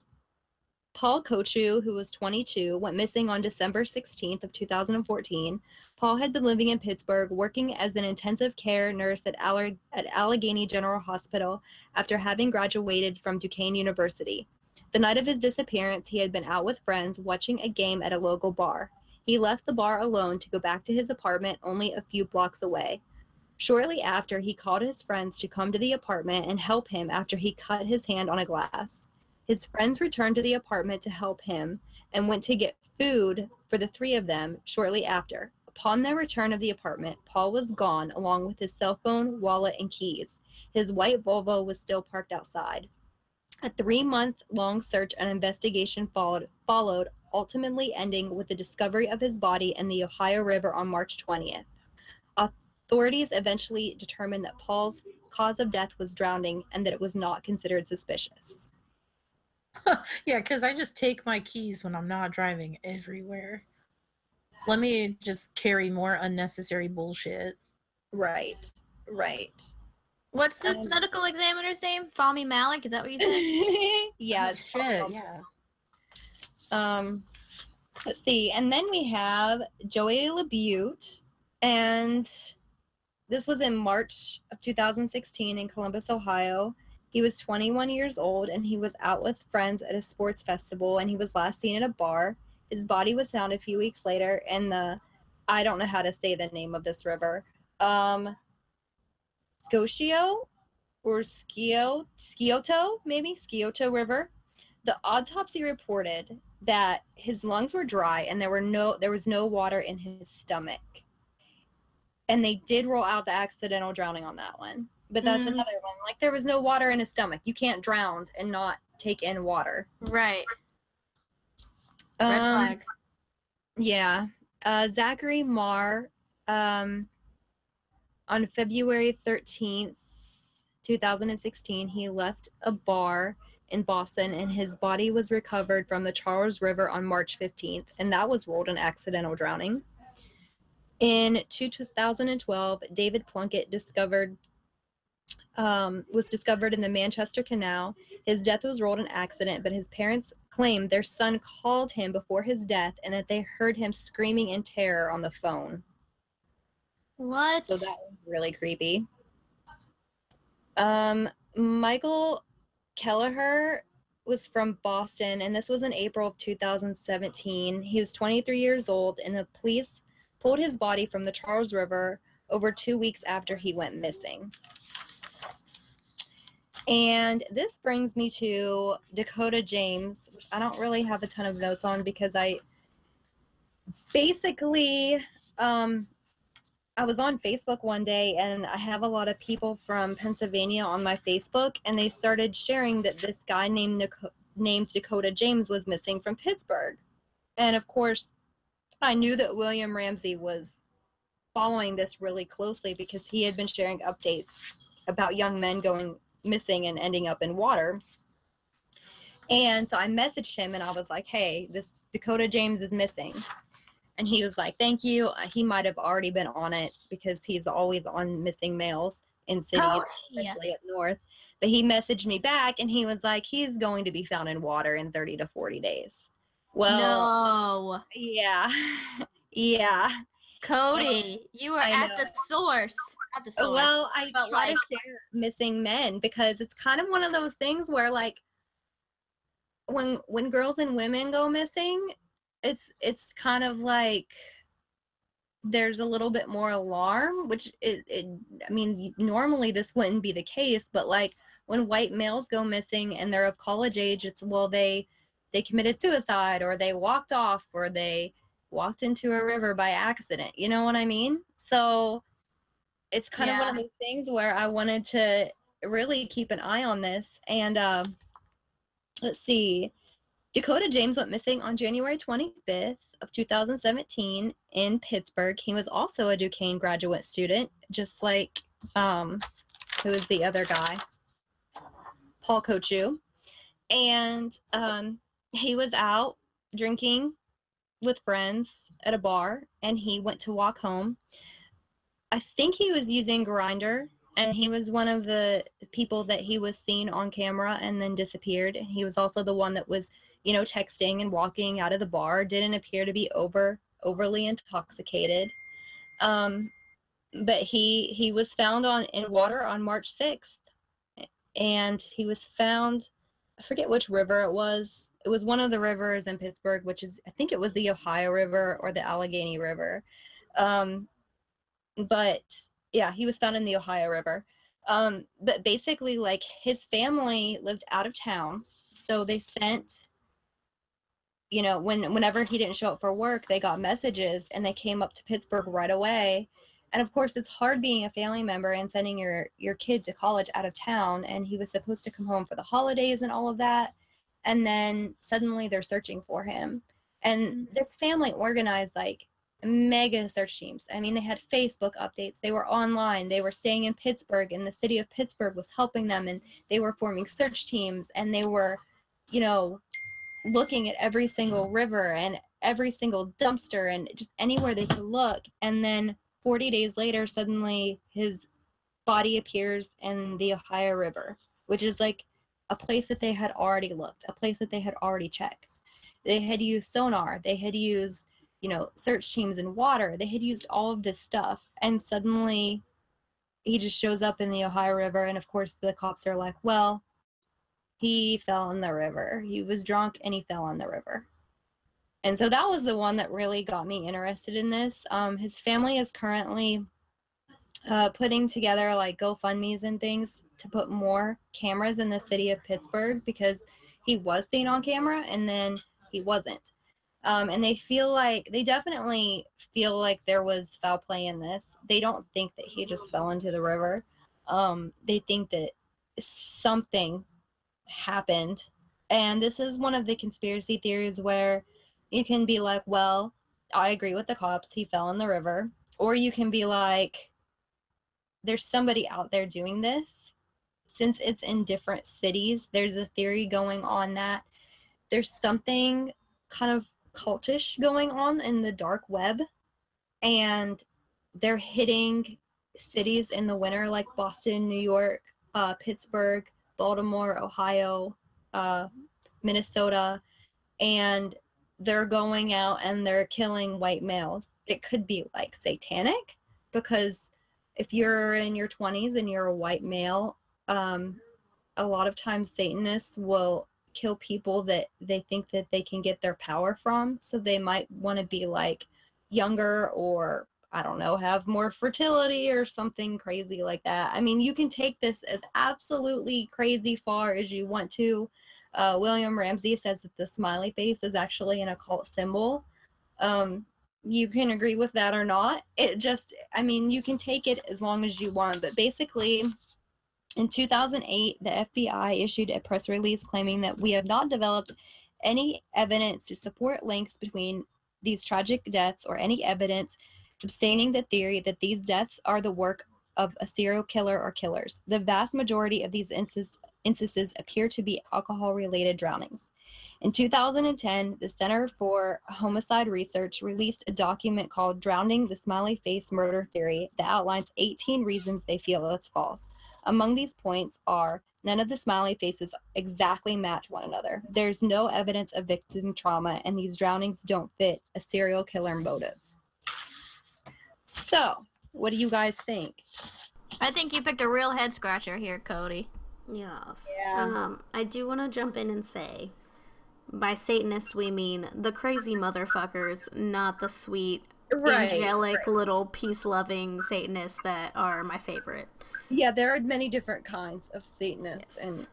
Paul Kochu, who was 22, went missing on December 16th of 2014. Paul had been living in Pittsburgh, working as an intensive care nurse at, Aller- at Allegheny General Hospital after having graduated from Duquesne University. The night of his disappearance, he had been out with friends watching a game at a local bar. He left the bar alone to go back to his apartment only a few blocks away. Shortly after, he called his friends to come to the apartment and help him after he cut his hand on a glass. His friends returned to the apartment to help him and went to get food for the three of them shortly after. Upon their return of the apartment, Paul was gone along with his cell phone, wallet, and keys. His white Volvo was still parked outside. A three month long search and investigation followed, followed, ultimately ending with the discovery of his body in the Ohio River on March 20th. Authorities eventually determined that Paul's cause of death was drowning and that it was not considered suspicious. yeah, because I just take my keys when I'm not driving everywhere. Let me just carry more unnecessary bullshit. Right, right. What's this Um, medical examiner's name? Fahmy Malik? Is that what you said? yeah, it's shit. Yeah. Um, let's see. And then we have Joey Labute. And this was in March of 2016 in Columbus, Ohio. He was 21 years old and he was out with friends at a sports festival and he was last seen at a bar. His body was found a few weeks later in the, I don't know how to say the name of this river, um, Scotia or Skio, Scioto, maybe Scioto River. The autopsy reported that his lungs were dry and there were no there was no water in his stomach. And they did roll out the accidental drowning on that one. But that's Mm. another one. Like there was no water in his stomach. You can't drown and not take in water. right. Red Um, flag. Yeah. Uh, Zachary Marr, um, on February 13th, 2016, he left a bar in Boston and his body was recovered from the Charles River on March 15th, and that was ruled an accidental drowning. In 2012, David Plunkett discovered um, was discovered in the Manchester Canal. His death was ruled an accident, but his parents claimed their son called him before his death and that they heard him screaming in terror on the phone. What? So that was really creepy. Um, Michael Kelleher was from Boston, and this was in April of 2017. He was 23 years old, and the police pulled his body from the Charles River over two weeks after he went missing. And this brings me to Dakota James, which I don't really have a ton of notes on because I basically um I was on Facebook one day and I have a lot of people from Pennsylvania on my Facebook and they started sharing that this guy named Nico- named Dakota James was missing from Pittsburgh. And of course, I knew that William Ramsey was following this really closely because he had been sharing updates about young men going missing and ending up in water. And so I messaged him and I was like, hey, this Dakota James is missing. And he was like, thank you. Uh, He might have already been on it because he's always on missing males in cities, Oh, yeah. especially up north. But he messaged me back and he was like, he's going to be found in water in 30 to 40 days. Well, no, yeah. yeah. Codi, you are at the source. At the source. Well, I But, try like- to share missing men because it's kind of one of those things where like when when girls and women go missing, it's it's kind of like there's a little bit more alarm, which it, it I mean normally this wouldn't be the case, but like when white males go missing and they're of college age, it's well they they committed suicide or they walked off or they walked into a river by accident. You know what I mean? So it's kind of one of Yeah. those things where I wanted to really keep an eye on this. And uh, let's see, Dakota James went missing on January 25th of 2017 in Pittsburgh. He was also a Duquesne graduate student, just like um, the other guy, Paul Kochu. And um, he was out drinking with friends at a bar, and he went to walk home. I think he was using Grindr, and he was one of the people that he was seen on camera and then disappeared. And he was also the one that was, you know, texting and walking out of the bar. Didn't appear to be over overly intoxicated. Um, but he he was found on in water on March sixth, and he was found. I forget which river it was. It was one of the rivers in Pittsburgh, which is I think it was the Ohio River or the Allegheny River. Um, but yeah, he was found in the Ohio River. Um, but basically, like his family lived out of town, so they sent, you know, when whenever he didn't show up for work, they got messages and they came up to Pittsburgh right away. And of course, it's hard being a family member and sending your your kid to college out of town. And he was supposed to come home for the holidays and all of that, and then suddenly they're searching for him. And mm-hmm. this family organized like mega search teams. I mean, they had Facebook updates, they were online, they were staying in Pittsburgh, and the city of Pittsburgh was helping them, and they were forming search teams, and they were, you know, looking at every single river and every single dumpster and just anywhere they could look. And then 40 days later, suddenly his body appears in the Ohio River, which is like a place that they had already looked, a place that they had already checked. They had used sonar, they had used you know, search teams in water. They had used all of this stuff. And suddenly he just shows up in the Ohio River. And of course, the cops are like, well, he fell in the river. He was drunk and he fell in the river. And so that was the one that really got me interested in this. Um, his family is currently uh, putting together like GoFundMe's and things to put more cameras in the city of Pittsburgh because he was seen on camera and then he wasn't um, and they feel like they definitely feel like there was foul play in this. They don't think that he just fell into the river. Um, they think that something happened, and this is one of the conspiracy theories where you can be like, "Well, I agree with the cops. He fell in the river," or you can be like, "There's somebody out there doing this." Since it's in different cities, there's a theory going on that there's something kind of cultish going on in the dark web and they're hitting cities in the winter like boston new york uh, pittsburgh baltimore ohio uh, minnesota and they're going out and they're killing white males. It could be like satanic because if you're in your 20s and you're a white male um, a lot of times satanists will kill people that they think that they can get their power from. So they might want to be like younger or I don't know, have more fertility or something crazy like that. I mean, you can take this as absolutely crazy far as you want to. Uh, William Ramsey says that the smiley face is actually an occult symbol. Um, you can agree with that or not. It just, I mean, you can take it as long as you want, but basically, in 2008, the FBI issued a press release claiming that we have not developed any evidence to support links between these tragic deaths or any evidence sustaining the theory that these deaths are the work of a serial killer or killers. The vast majority of these instances appear to be alcohol related drownings. In 2010, the Center for Homicide Research released a document called Drowning the Smiley Face Murder Theory that outlines 18 reasons they feel it's false. Among these points are none of the smiley faces exactly match one another. There's no evidence of victim trauma, and these drownings don't fit a serial killer motive. So, what do you guys think? I think you picked a real head scratcher here, Codi. Yes. Yeah. Um, I do want to jump in and say, by Satanists we mean the crazy motherfuckers, not the sweet, right, angelic right. little peace-loving Satanists that are my favorite. Yeah, there are many different kinds of Satanists yes. and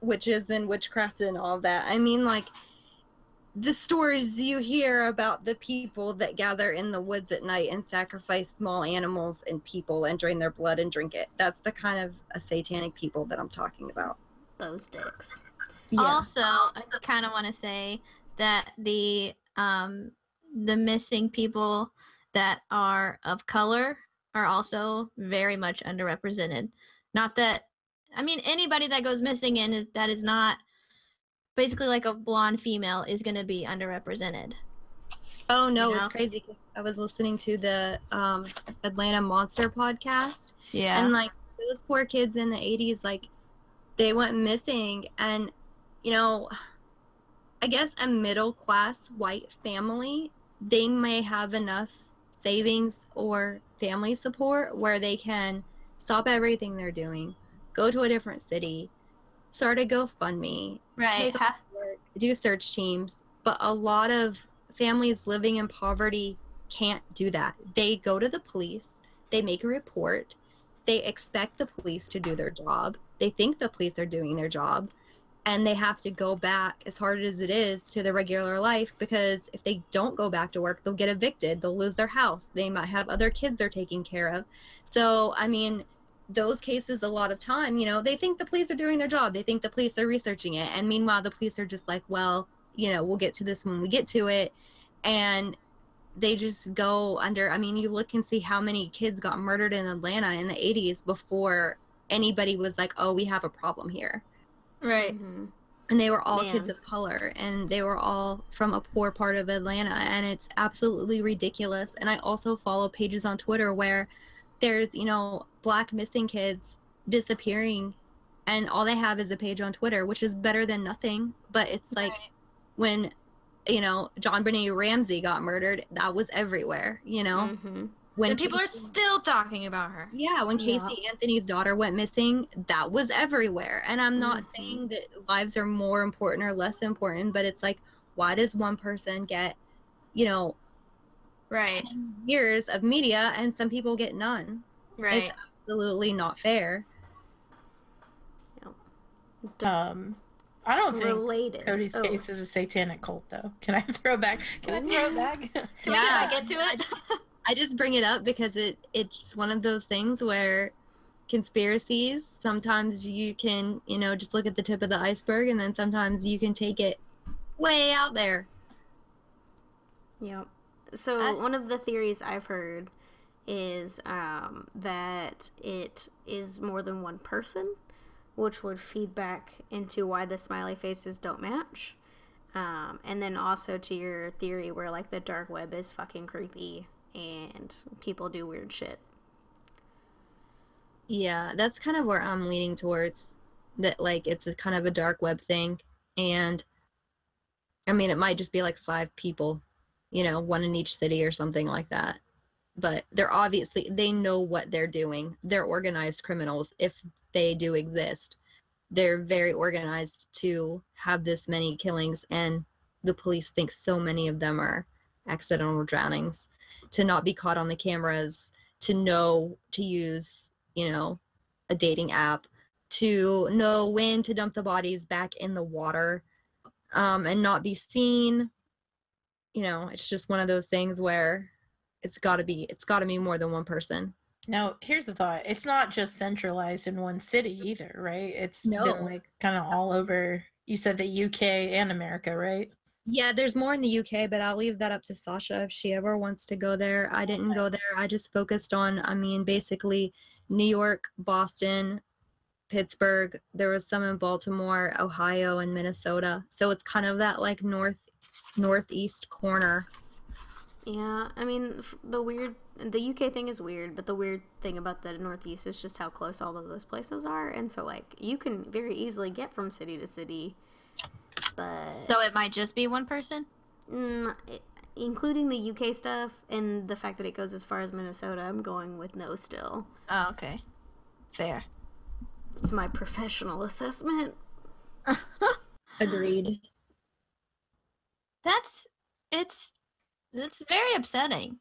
witches and witchcraft and all that. I mean, like the stories you hear about the people that gather in the woods at night and sacrifice small animals and people and drain their blood and drink it. That's the kind of a satanic people that I'm talking about. Those dicks. Yeah. Also, I kind of want to say that the um the missing people that are of color are also very much underrepresented. Not that I mean anybody that goes missing in is that is not basically like a blonde female is going to be underrepresented. Oh no, you know? it's crazy. I was listening to the um, Atlanta Monster podcast. Yeah. And like those poor kids in the 80s like they went missing and you know I guess a middle class white family they may have enough savings or family support where they can stop everything they're doing, go to a different city, start a GoFundMe, right? Work, do search teams. But a lot of families living in poverty can't do that. They go to the police, they make a report, they expect the police to do their job, they think the police are doing their job, and they have to go back as hard as it is to their regular life because if they don't go back to work, they'll get evicted, they'll lose their house, they might have other kids they're taking care of. So, I mean, those cases a lot of time you know they think the police are doing their job they think the police are researching it and meanwhile the police are just like well you know we'll get to this when we get to it and they just go under i mean you look and see how many kids got murdered in atlanta in the 80s before anybody was like oh we have a problem here right mm-hmm. and they were all Man. kids of color and they were all from a poor part of atlanta and it's absolutely ridiculous and i also follow pages on twitter where there's you know black missing kids disappearing and all they have is a page on twitter which is better than nothing but it's like right. when you know JonBenét Ramsey got murdered that was everywhere you know mm-hmm. when people Casey, are still talking about her yeah when casey anthony's daughter went missing that was everywhere and i'm not mm-hmm. saying that lives are more important or less important but it's like why does one person get you know right years of media and some people get none right it's absolutely not fair um I don't think Related. Codi's oh. case is a satanic cult, though. Can I throw back? Can I throw it back? Can yeah, I get to it? I just bring it up because it it's one of those things where conspiracies sometimes you can you know just look at the tip of the iceberg, and then sometimes you can take it way out there. Yep. So one of the theories I've heard is um, that it is more than one person, which would feed back into why the smiley faces don't match. Um, and then also to your theory where like the dark web is fucking creepy and people do weird shit. Yeah, that's kind of where I'm leaning towards. That like it's a kind of a dark web thing, and I mean it might just be like five people you know, one in each city or something like that. But they're obviously, they know what they're doing. They're organized criminals if they do exist. They're very organized to have this many killings, and the police think so many of them are accidental drownings. to not be caught on the cameras, to know to use, you know, a dating app, to know when to dump the bodies back in the water um, and not be seen. You know, it's just one of those things where it's got to be it's got to be more than one person. Now, here's the thought. It's not just centralized in one city either, right? It's No. like kind of all over. You said the UK and America, right? Yeah, there's more in the UK, but I'll leave that up to Sasha if she ever wants to go there. I didn't go there. I just focused on, I mean, basically New York, Boston, Pittsburgh. There was some in Baltimore, Ohio, and Minnesota. So it's kind of that like north northeast corner. Yeah, I mean, the weird, the UK thing is weird, but the weird thing about the Northeast is just how close all of those places are, and so like you can very easily get from city to city, but So it might just be one person. mm, i- including the UK stuff and the fact that it goes as far as Minnesota, I'm going with no. Still, Oh, okay. Fair. it's my professional assessment. Agreed. That's it's it's very upsetting.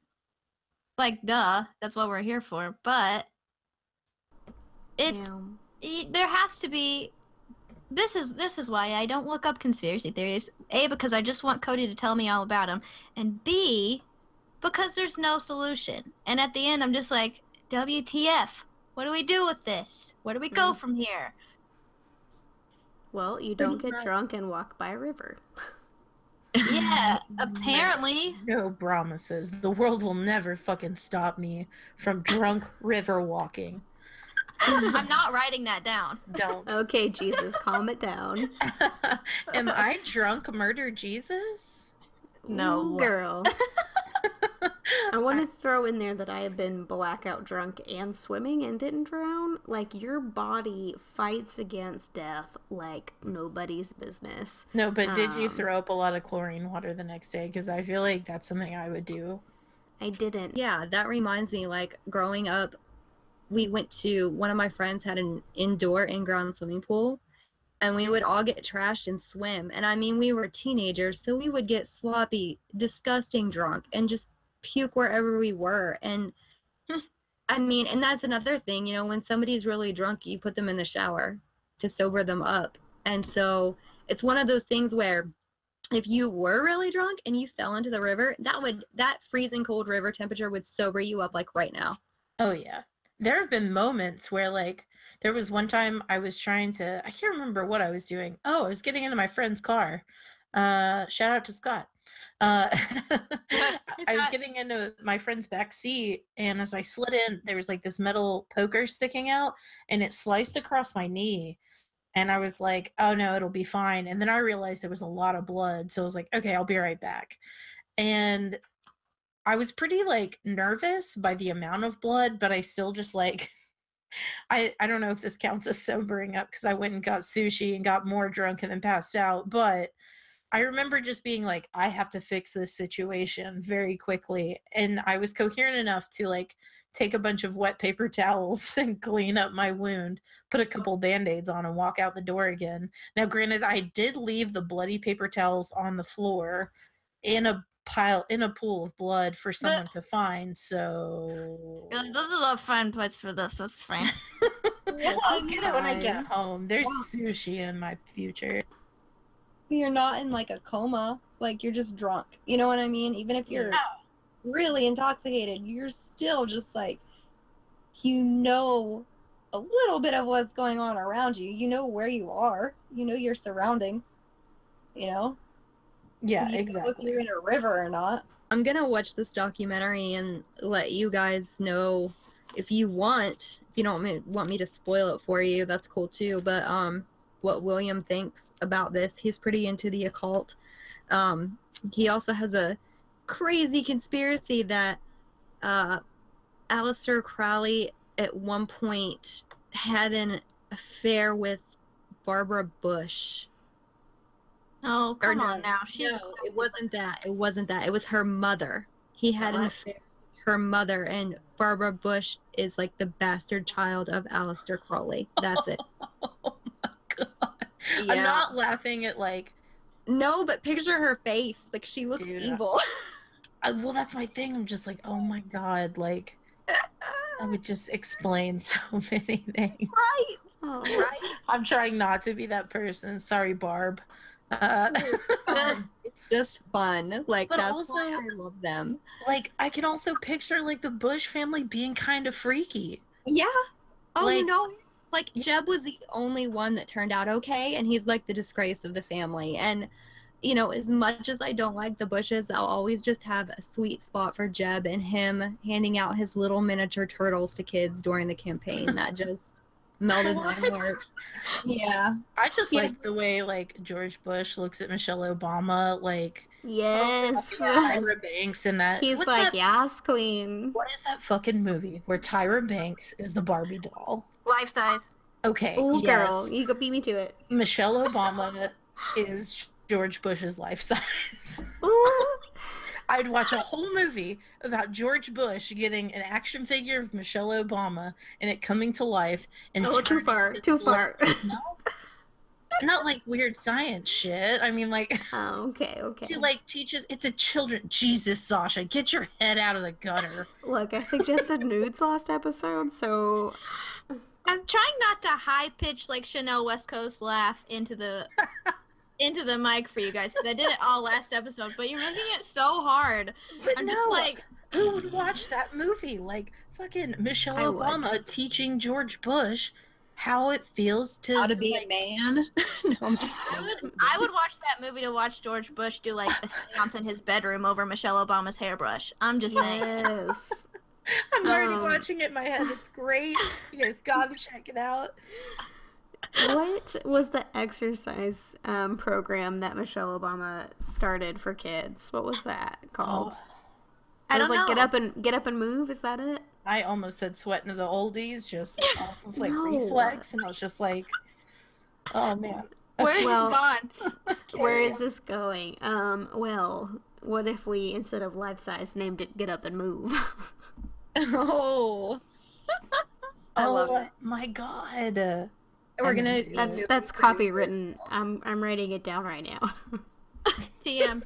Like, duh, that's what we're here for. But it's Yeah. there has to be. This is this is why I don't look up conspiracy theories. A because I just want Codi to tell me all about them, and B because there's no solution. And at the end, I'm just like, WTF? What do we do with this? Where do we go Mm. from here? Well, you don't get much. drunk and walk by a river. Yeah, apparently. No promises. The world will never fucking stop me from drunk river walking. I'm not writing that down. Don't. Okay, Jesus, calm it down. Am I drunk murder Jesus? No. Ooh, girl. I want to throw in there that I have been blackout drunk and swimming and didn't drown. Like your body fights against death like nobody's business. No, but did you Um, throw up a lot of chlorine water the next day? Because I feel like that's something I would do. I didn't. Yeah, that reminds me like growing up we went to one of my friends had an indoor in-ground swimming pool and we would all get trashed and swim. And I mean, we were teenagers, so we would get sloppy, disgusting drunk and just puke wherever we were. And I mean, and that's another thing, you know, when somebody's really drunk, you put them in the shower to sober them up. And so it's one of those things where if you were really drunk and you fell into the river, that would that freezing cold river temperature would sober you up like right now. Oh yeah. There have been moments where like there was one time I was trying to I can't remember what I was doing. Oh, I was getting into my friend's car. Uh shout out to Scott. Uh I was getting into my friend's back seat and as I slid in there was like this metal poker sticking out and it sliced across my knee and I was like, "Oh no, it'll be fine." And then I realized there was a lot of blood, so I was like, "Okay, I'll be right back." And I was pretty like nervous by the amount of blood, but I still just like I I don't know if this counts as sobering up because I went and got sushi and got more drunk and then passed out, but I remember just being like, I have to fix this situation very quickly. And I was coherent enough to like take a bunch of wet paper towels and clean up my wound, put a couple band-aids on and walk out the door again. Now, granted, I did leave the bloody paper towels on the floor in a pile in a pool of blood for someone to find. So like, this is a fun place for this. That's fine. Well, I'll is get it when I get home. There's Wow. sushi in my future. You're not in like a coma, like you're just drunk. You know what I mean? Even if you're really intoxicated, you're still just like you know a little bit of what's going on around you. You know where you are. You know your surroundings. You know? Yeah, You exactly. If you're in a river or not. I'm gonna watch this documentary and let you guys know if you want. If you don't want me, want me to spoil it for you, that's cool too. But um, what William thinks about this, he's pretty into the occult. Um, he also has a crazy conspiracy that uh, Aleister Crowley at one point had an affair with Barbara Bush. Oh, come no, on now. She's no, it wasn't that. It wasn't that. It was her mother. He had an affair with her mother, and Barbara Bush is like the bastard child of Aleister Crowley. That's it. Oh my god. I'm not laughing at like No, but picture her face. Like she looks Dude, evil. I, well, that's my thing. I'm just like, oh my god, like I would just explain so many things. Right. Oh. Right. I'm trying not to be that person. Sorry, Barb. Uh, it's just fun. Like But that's why also- I love them. like I can also picture like the Bush family being kind of freaky. Yeah. Oh, you Like- know, like Jeb was the only one that turned out okay, and he's like the disgrace of the family. And you know, as much as I don't like the Bushes, I'll always just have a sweet spot for Jeb and him handing out his little miniature turtles to kids during the campaign. That just melted my heart. Yeah. I just Yeah. like the way like George Bush looks at Michelle Obama, like Yes. Oh, Tyra Banks and that. He's like, that- yes, queen. what is that fucking movie where Tyra Banks is the Barbie doll? Life size. Okay, Oh, yes. girl, you could beat me to it. Michelle Obama is George Bush's life size. Ooh. I'd watch a whole movie about George Bush getting an action figure of Michelle Obama and it coming to life and Oh, too far, into too like- far. No, not like weird science shit. I mean, like Oh, okay, okay. she like teaches. It's a children. Jesus, Sasha, get your head out of the gutter. Look, I suggested nudes last episode, so I'm trying not to high pitch like Chanel West Coast laugh into the into the mic for you guys because I did it all last episode, but you're making it so hard. But I'm no, just like, who would watch that movie? Like fucking Michelle I would. Obama teaching George Bush how it feels to How to be like, a man. no, I'm just I would I would watch that movie to watch George Bush do like a seance in his bedroom over Michelle Obama's hairbrush. I'm just saying. yes. I'm already Um, watching it in my head. It's great. You guys gotta check it out. What was the exercise um, program that Michelle Obama started for kids? What was that called? Oh, I it was like know. get up and get up and move. Is that it? I almost said sweat into the oldies just off of like No. reflex, and I was just like, oh man. Where's Well- gone? Where is this going? Um. Well, what if we instead of life size named it "Get Up and Move"? Oh. I love oh it. my god. We're gonna. into that's it. that's copywritten. I'm I'm writing it down right now. TM.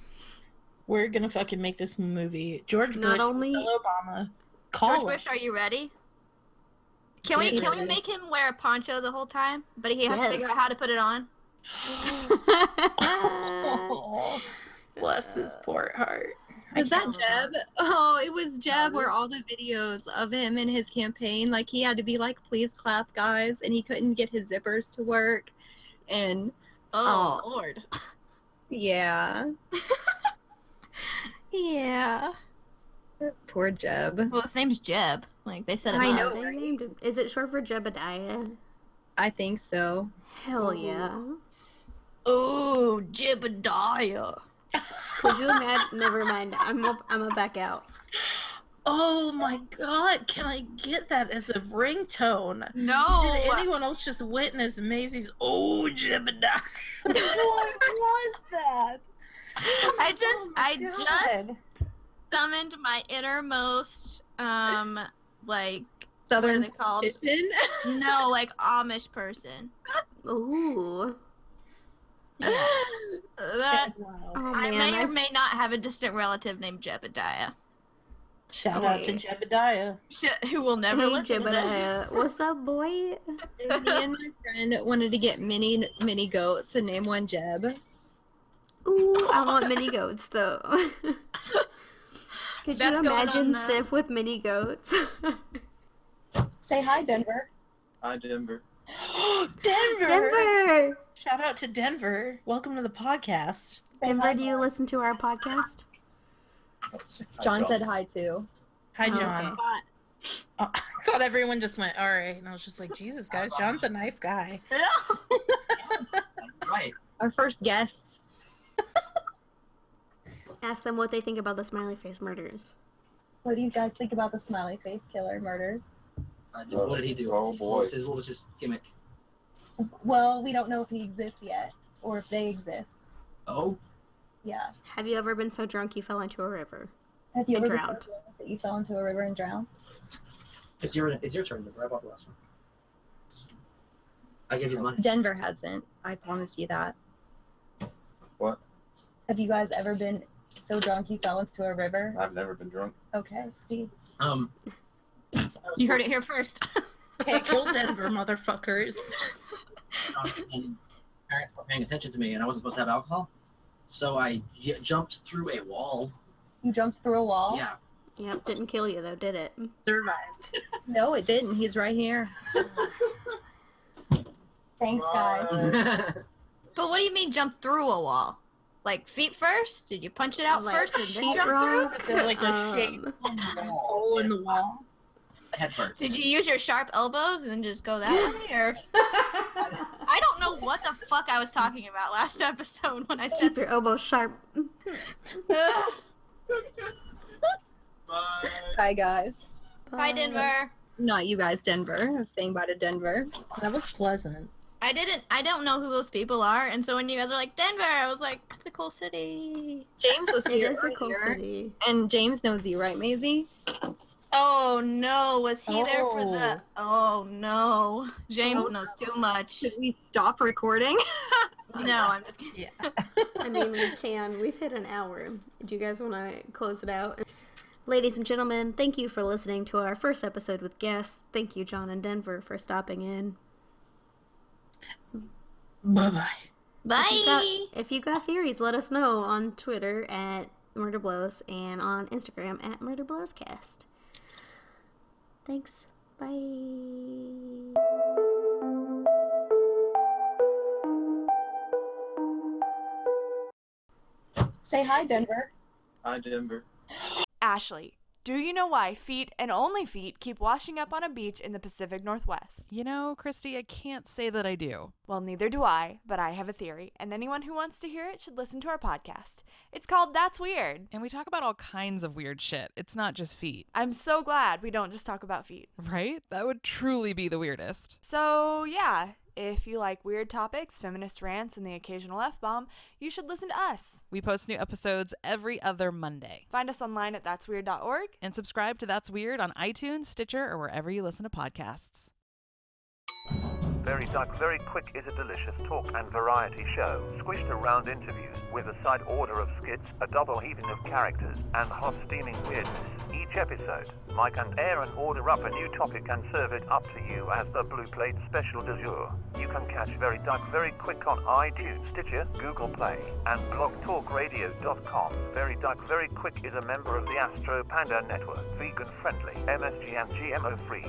We're gonna fucking make this movie. George Not Bush, only- Obama. Call George him. Bush, are you ready? Can we Get can we make him wear a poncho the whole time? But he has to figure out how to put it on. Oh, bless his poor heart. I Was that can't- Jeb? Oh, it was Jeb where um, all the videos of him in his campaign, like he had to be like, please clap, guys, and he couldn't get his zippers to work. And Oh, Oh. lord. yeah. yeah. Poor Jeb. Well, his name's Jeb. Like they said it. I know, they right? named him. Is it short for Jebediah? I think so. Hell yeah. Oh, Jebediah. Could you imagine? Never mind. I'm up. I'm gonna back out. Oh my god, can I get that as a ringtone? No. Did anyone else just witness Maisie's Oh Jebediah? what was that? I just Oh my I just summoned my innermost um like Southern what are they called? Kitchen. no, like Amish person. Ooh. Yeah. That Wow. Oh I may I- or may not have a distant relative named Jebediah. Shout oh, out to Wait. Jebediah. Sh- Who will never Hey listen. Jebediah, what's up, boy? Me and my friend wanted to get mini mini goats and name one Jeb. Ooh, I want mini goats though. Could That's you imagine the- Sif with mini goats? Say hi, Denver. Hi, Denver. Denver. Denver! Shout out to Denver. Welcome to the podcast. Denver, do you listen to our podcast? John said hi too. Hi, Oh, John. okay. Oh, I thought everyone just went, all right. And I was just like, Jesus, guys, John's a nice guy. Right. Our first guests. Ask them what they think about the smiley face murders. What do you guys think about the smiley face killer murders? Uh, what did he do? Oh, What boy. was his, what was his gimmick? Well, we don't know if he exists yet or if they exist. Oh, Yeah. Have you ever been so drunk you fell into a river? Have you And ever been drowned. so drunk that you fell into a river and drowned? it's your it's your turn. Denver. I bought the last one. I gave you the money. Denver hasn't. I promise you that. What? Have you guys ever been So drunk you fell into a river. I've never been drunk. Okay. See. Um, You heard it here first. Okay, kill Denver, motherfuckers. um, and parents were paying attention to me, and I wasn't supposed to have alcohol, so I j- jumped through a wall. You jumped through a wall. Yeah. Yep, didn't kill you though, did it? Survived. No, it didn't. He's right here. Thanks, guys. but what do you mean jump through a wall? Like feet first? Did you punch it out Like first and then sheet jump rock? through? Is it like a Um, shape hole in the wall? Head first. Did you use your sharp elbows and just go that way, or I don't know what the fuck I was talking about last episode when I said Keep your elbows sharp. Ugh. Bye. Bye, guys. Bye, Denver. Not you guys, Denver. I was saying bye to Denver. That was pleasant. I didn't. I don't know who those people are, and so when you guys were like Denver, I was like, it's a cool city. James was It here is a cool city. and James knows you, right, Maisie? Oh no, was he there for the? Oh. oh no, James Oh, knows too much. Should we stop recording? No, I'm just kidding. Yeah. I mean, we can. We've hit an hour. Do you guys want to close it out? Ladies and gentlemen, thank you for listening to our first episode with guests. Thank you, John and Denver, for stopping in. Bye bye. Bye. If you, got, if you got theories, let us know on Twitter at Murder Blows and on Instagram at Murder Blows Cast. Thanks. Bye. Say hi, Denver. Hi, Denver. Ashley, do you know why feet and only feet keep washing up on a beach in the Pacific Northwest? You know, Christy, I can't say that I do. Well, neither do I, but I have a theory, and anyone who wants to hear it should listen to our podcast. It's called That's Weird. And we talk about all kinds of weird shit. It's not just feet, I'm so glad we don't just talk about feet. right? That would truly be the weirdest. So, yeah, if you like weird topics, feminist rants, and the occasional F bomb, you should listen to us. We post new episodes every other Monday. Find us online at that'sweird.org. And subscribe to That's Weird on iTunes, Stitcher, or wherever you listen to podcasts. Very Duck Very Quick is a delicious talk and variety show, squished around interviews with a side order of skits, a double heaping of characters, and hot steaming weirdness. Each episode, Mike and Aaron order up a new topic and serve it up to you as the Blue Plate Special du jour. You can catch Very Duck Very Quick on iTunes, Stitcher, Google Play, and blogtalkradio.com. Very Duck Very Quick is a member of the Astro Panda Network, vegan friendly, MSG and GMO free.